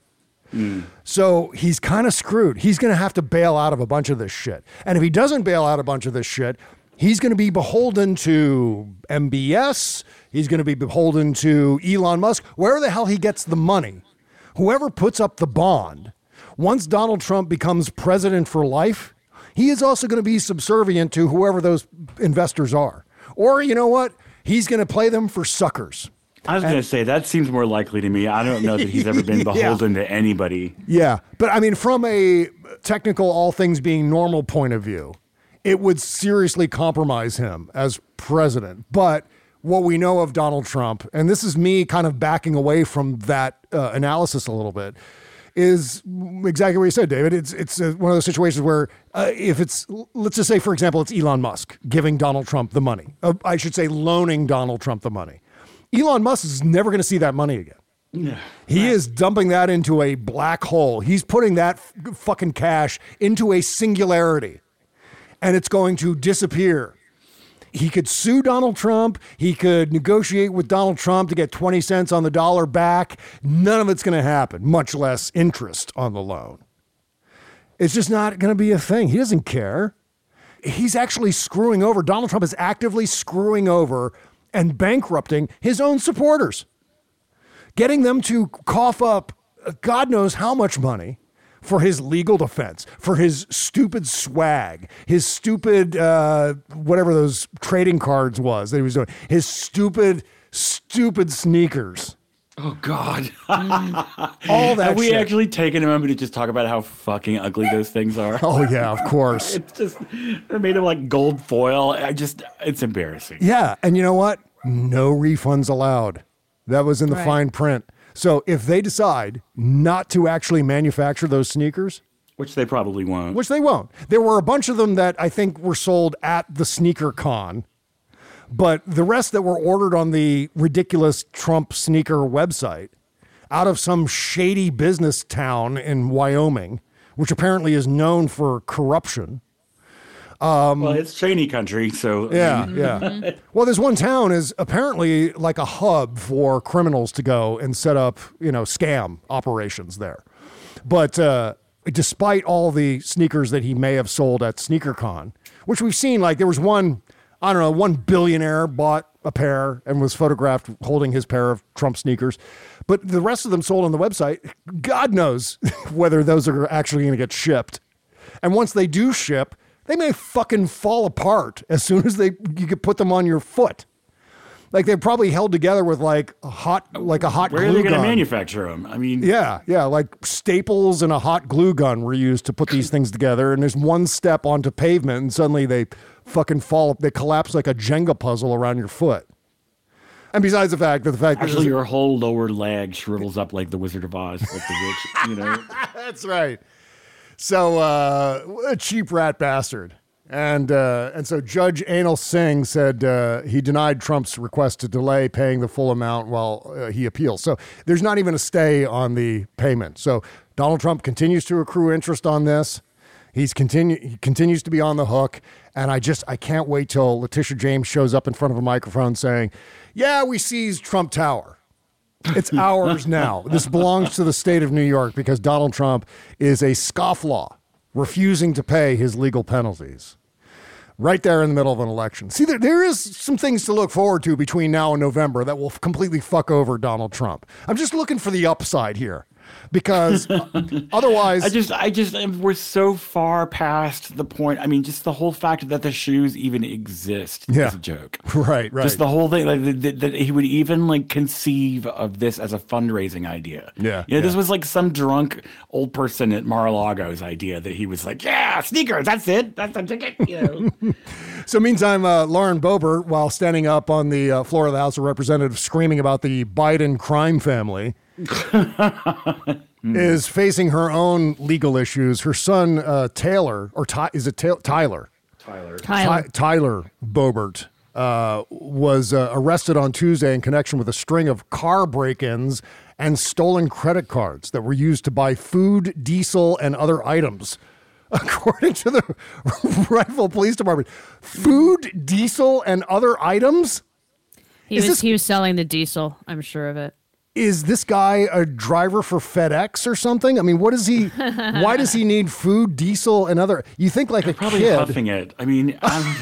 Speaker 1: So he's kind of screwed. He's going to have to bail out of a bunch of this shit. And if he doesn't bail out a bunch of this shit, he's going to be beholden to MBS. He's going to be beholden to Elon Musk, where the hell he gets the money. Whoever puts up the bond, once Donald Trump becomes president for life, he is also going to be subservient to whoever those investors are. Or, you know what? He's going to play them for suckers.
Speaker 5: I was gonna say that seems more likely to me. I don't know that he's ever been
Speaker 1: Yeah.
Speaker 5: beholden to anybody.
Speaker 1: Yeah. But I mean, from a technical, all things being normal point of view, it would seriously compromise him as president. But what we know of Donald Trump, and this is me kind of backing away from that uh, analysis a little bit, is exactly what you said, David. It's it's uh, one of those situations where uh, if it's let's just say, for example, it's Elon Musk giving Donald Trump the money. Uh, I should say, loaning Donald Trump the money. Elon Musk is never going to see that money again.
Speaker 5: Yeah.
Speaker 1: He is dumping that into a black hole. He's putting that f- fucking cash into a singularity and it's going to disappear. He could sue Donald Trump. He could negotiate with Donald Trump to get 20 cents on the dollar back. None of it's going to happen, much less interest on the loan. It's just not going to be a thing. He doesn't care. He's actually screwing over, Donald Trump is actively screwing over and bankrupting his own supporters, getting them to cough up uh, God knows how much money for his legal defense, for his stupid swag, his stupid uh, whatever those trading cards was that he was doing, his stupid, stupid sneakers.
Speaker 5: Oh God!
Speaker 1: All that
Speaker 5: Have we
Speaker 1: shit.
Speaker 5: actually taken a moment to just talk about how fucking ugly those things are?
Speaker 1: Oh yeah, of course.
Speaker 5: it's just they're made of like gold foil. I just it's embarrassing.
Speaker 1: Yeah, and you know what? No refunds allowed. That was in the
Speaker 5: Right.
Speaker 1: fine print. So if they decide not to actually manufacture those sneakers,
Speaker 5: Which they probably won't.
Speaker 1: which they won't, there were a bunch of them that I think were sold at the sneaker con, but the rest that were ordered on the ridiculous Trump sneaker website out of some shady business town in Wyoming, which apparently is known for corruption. Um,
Speaker 5: well, it's Cheney country, so I
Speaker 1: yeah,
Speaker 5: mean-
Speaker 1: yeah. Well, this one town is apparently like a hub for criminals to go and set up, you know, scam operations there. But uh, despite all the sneakers that he may have sold at SneakerCon, which we've seen, like there was one, I don't know, one billionaire bought a pair and was photographed holding his pair of Trump sneakers. But the rest of them sold on the website. God knows whether those are actually going to get shipped. And once they do ship, they may fucking fall apart as soon as they you could put them on your foot. Like they're probably held together with like a hot like a hot
Speaker 5: Where are
Speaker 1: glue
Speaker 5: they going to
Speaker 1: gun.
Speaker 5: manufacture them? I mean,
Speaker 1: Yeah, yeah, like staples and a hot glue gun were used to put these things together. And there's one step onto pavement, and suddenly they fucking fall. They collapse like a Jenga puzzle around your foot. And besides the fact that the fact
Speaker 5: actually,
Speaker 1: that
Speaker 5: your whole lower leg shrivels up like the Wizard of Oz, like the witch. You know,
Speaker 1: That's right. So uh, a cheap rat bastard. And uh, and so Judge Anil Singh said uh, he denied Trump's request to delay paying the full amount while uh, he appeals. So there's not even a stay on the payment. So Donald Trump continues to accrue interest on this. He's continue he continues to be on the hook, and I just I can't wait till Letitia James shows up in front of a microphone saying, "Yeah, we seized Trump Tower." It's ours now. This belongs to the state of New York because Donald Trump is a scofflaw, refusing to pay his legal penalties. Right there in the middle of an election. See, there, there is some things to look forward to between now and November that will completely fuck over Donald Trump. I'm just looking for the upside here because uh, otherwise.
Speaker 5: I just, I just, we're so far past the point. I mean, just the whole fact that the shoes even exist
Speaker 1: Yeah.
Speaker 5: is a joke.
Speaker 1: Right, right.
Speaker 5: Just the whole thing, like that, that- he would even like conceive of this as a fundraising idea.
Speaker 1: Yeah,
Speaker 5: you know, this was like some drunk old person at Mar-a-Lago's idea that he was like, yeah, sneakers, that's it, that's the ticket. You know,
Speaker 1: So, meantime, uh, Lauren Boebert, while standing up on the uh, floor of the House of Representatives screaming about the Biden crime family, is facing her own legal issues. Her son, uh, Taylor, or Ty- is it Ta- Tyler?
Speaker 5: Tyler.
Speaker 6: Tyler.
Speaker 1: Ty- Tyler Boebert uh, was uh, arrested on Tuesday in connection with a string of car break ins and stolen credit cards that were used to buy food, diesel, and other items. According to the Rifle Police Department, food, diesel, and other items?
Speaker 6: He
Speaker 1: Is
Speaker 6: was
Speaker 1: this-
Speaker 6: he was selling the diesel. I'm sure of it.
Speaker 1: Is this guy a driver for FedEx or something? I mean, what is he? why does he need food, diesel, and other? You think like a
Speaker 5: probably
Speaker 1: kid?
Speaker 5: huffing it. I mean, I'm,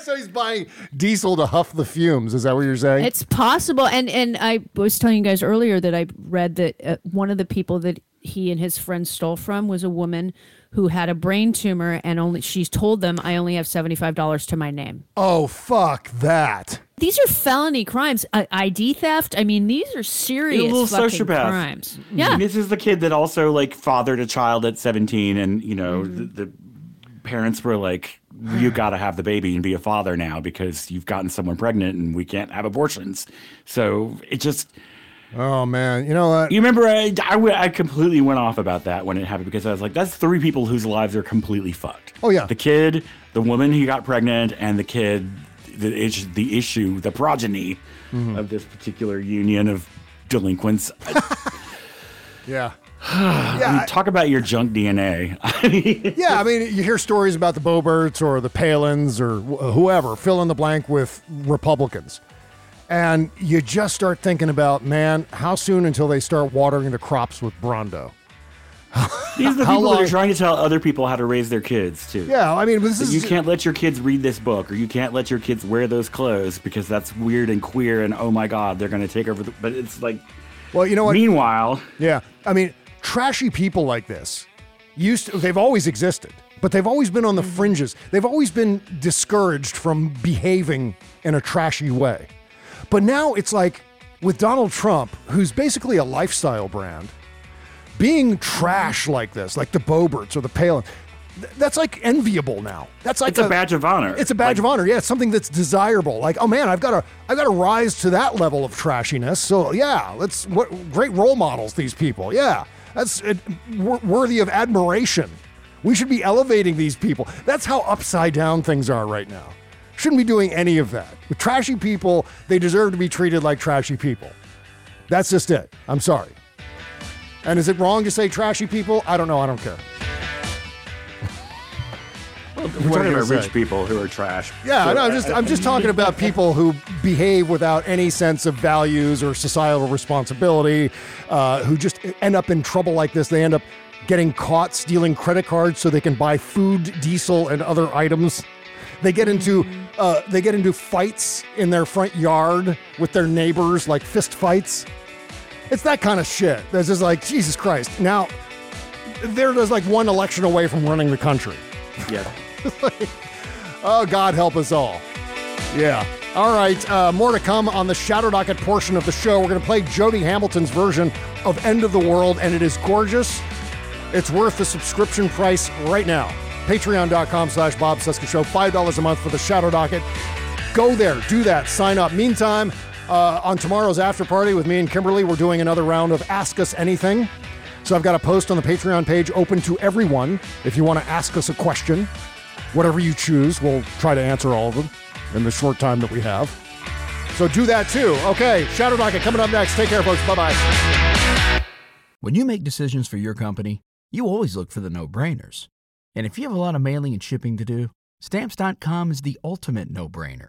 Speaker 1: so he's buying diesel to huff the fumes. Is that what you're saying?
Speaker 6: It's possible, and and I was telling you guys earlier that I read that uh, one of the people that he and his friends stole from was a woman who had a brain tumor, and only she's told them, "I only have seventy five dollars to my name."
Speaker 1: oh fuck that!
Speaker 6: These are felony crimes. Uh, ID theft. I mean, these are serious
Speaker 5: a little
Speaker 6: fucking
Speaker 5: sociopath.
Speaker 6: crimes. Yeah.
Speaker 5: this is the kid that also like fathered a child at 17, and you know
Speaker 6: Mm-hmm.
Speaker 5: the, the parents were like, "You got to have the baby and be a father now because you've gotten someone pregnant, and we can't have abortions." So it just.
Speaker 1: Oh man, you know what?
Speaker 5: You remember I I completely went off about that when it happened because I was like, that's three people whose lives are completely fucked.
Speaker 1: Oh yeah.
Speaker 5: The kid, the woman who got pregnant, and the kid, the, is- the issue, the progeny
Speaker 1: Mm-hmm.
Speaker 5: of this particular union of delinquents.
Speaker 1: Yeah.
Speaker 5: I mean, talk about your junk DNA.
Speaker 1: yeah, I mean, you hear stories about the Boeberts or the Palins or wh- whoever, fill in the blank with Republicans. And you just start thinking about, man, how soon until they start watering the crops with Brawndo?
Speaker 5: These are the people that are trying to tell other people how to raise their kids too.
Speaker 1: Yeah, I mean, this is
Speaker 5: you can't let your kids read this book, or you can't let your kids wear those clothes because that's weird and queer, and oh my god, they're going to take over. The, but it's like,
Speaker 1: well, you know what?
Speaker 5: Meanwhile,
Speaker 1: Yeah, I mean, trashy people like this used to, they've always existed, but they've always been on the mm-hmm. fringes. They've always been discouraged from behaving in a trashy way. But now it's like with Donald Trump, who's basically a lifestyle brand, being trash like this, like the Boeberts or the Palin, th- that's like enviable now. That's like
Speaker 5: it's a, badge of honor.
Speaker 1: It's a badge
Speaker 5: Like,
Speaker 1: of honor. Yeah, it's something that's desirable. Like, oh man, I've got to, I've got to rise to that level of trashiness. So yeah, let's. What great role models these people. Yeah, that's uh, wor- worthy of admiration. We should be elevating these people. That's how upside down things are right now. Shouldn't be doing any of that. With trashy people, they deserve to be treated like trashy people. That's just it. I'm sorry. And is it wrong to say trashy people? I don't know. I don't care.
Speaker 5: We're talking about rich people who are trash.
Speaker 1: Yeah, no, I'm just I'm just talking about people who behave without any sense of values or societal responsibility, uh, who just end up in trouble like this. They end up getting caught stealing credit cards so they can buy food, diesel, and other items. They get into uh, they get into fights in their front yard with their neighbors, like fist fights. It's that kind of shit. That's just like Jesus Christ. Now they're just like one election away from running the country.
Speaker 5: Yeah.
Speaker 1: Oh, God help us all. Yeah. All right. Uh, more to come on the Shadow Docket portion of the show. We're going to play Jody Hamilton's version of End of the World, and it is gorgeous. It's worth the subscription price right now. Patreon.com slash Bob Show. $5 a month for the Shadow Docket. Go there. Do that. Sign up. Meantime, uh, on tomorrow's after party with me and Kimberly, we're doing another round of Ask Us Anything. So I've got a post on the Patreon page open to everyone. If you want to ask us a question, whatever you choose, we'll try to answer all of them in the short time that we have. So do that too. Okay, Shadow Docket coming up next. Take care, folks. Bye bye.
Speaker 17: When you make decisions for your company, you always look for the no brainers. And if you have a lot of mailing and shipping to do, stamps.com is the ultimate no brainer.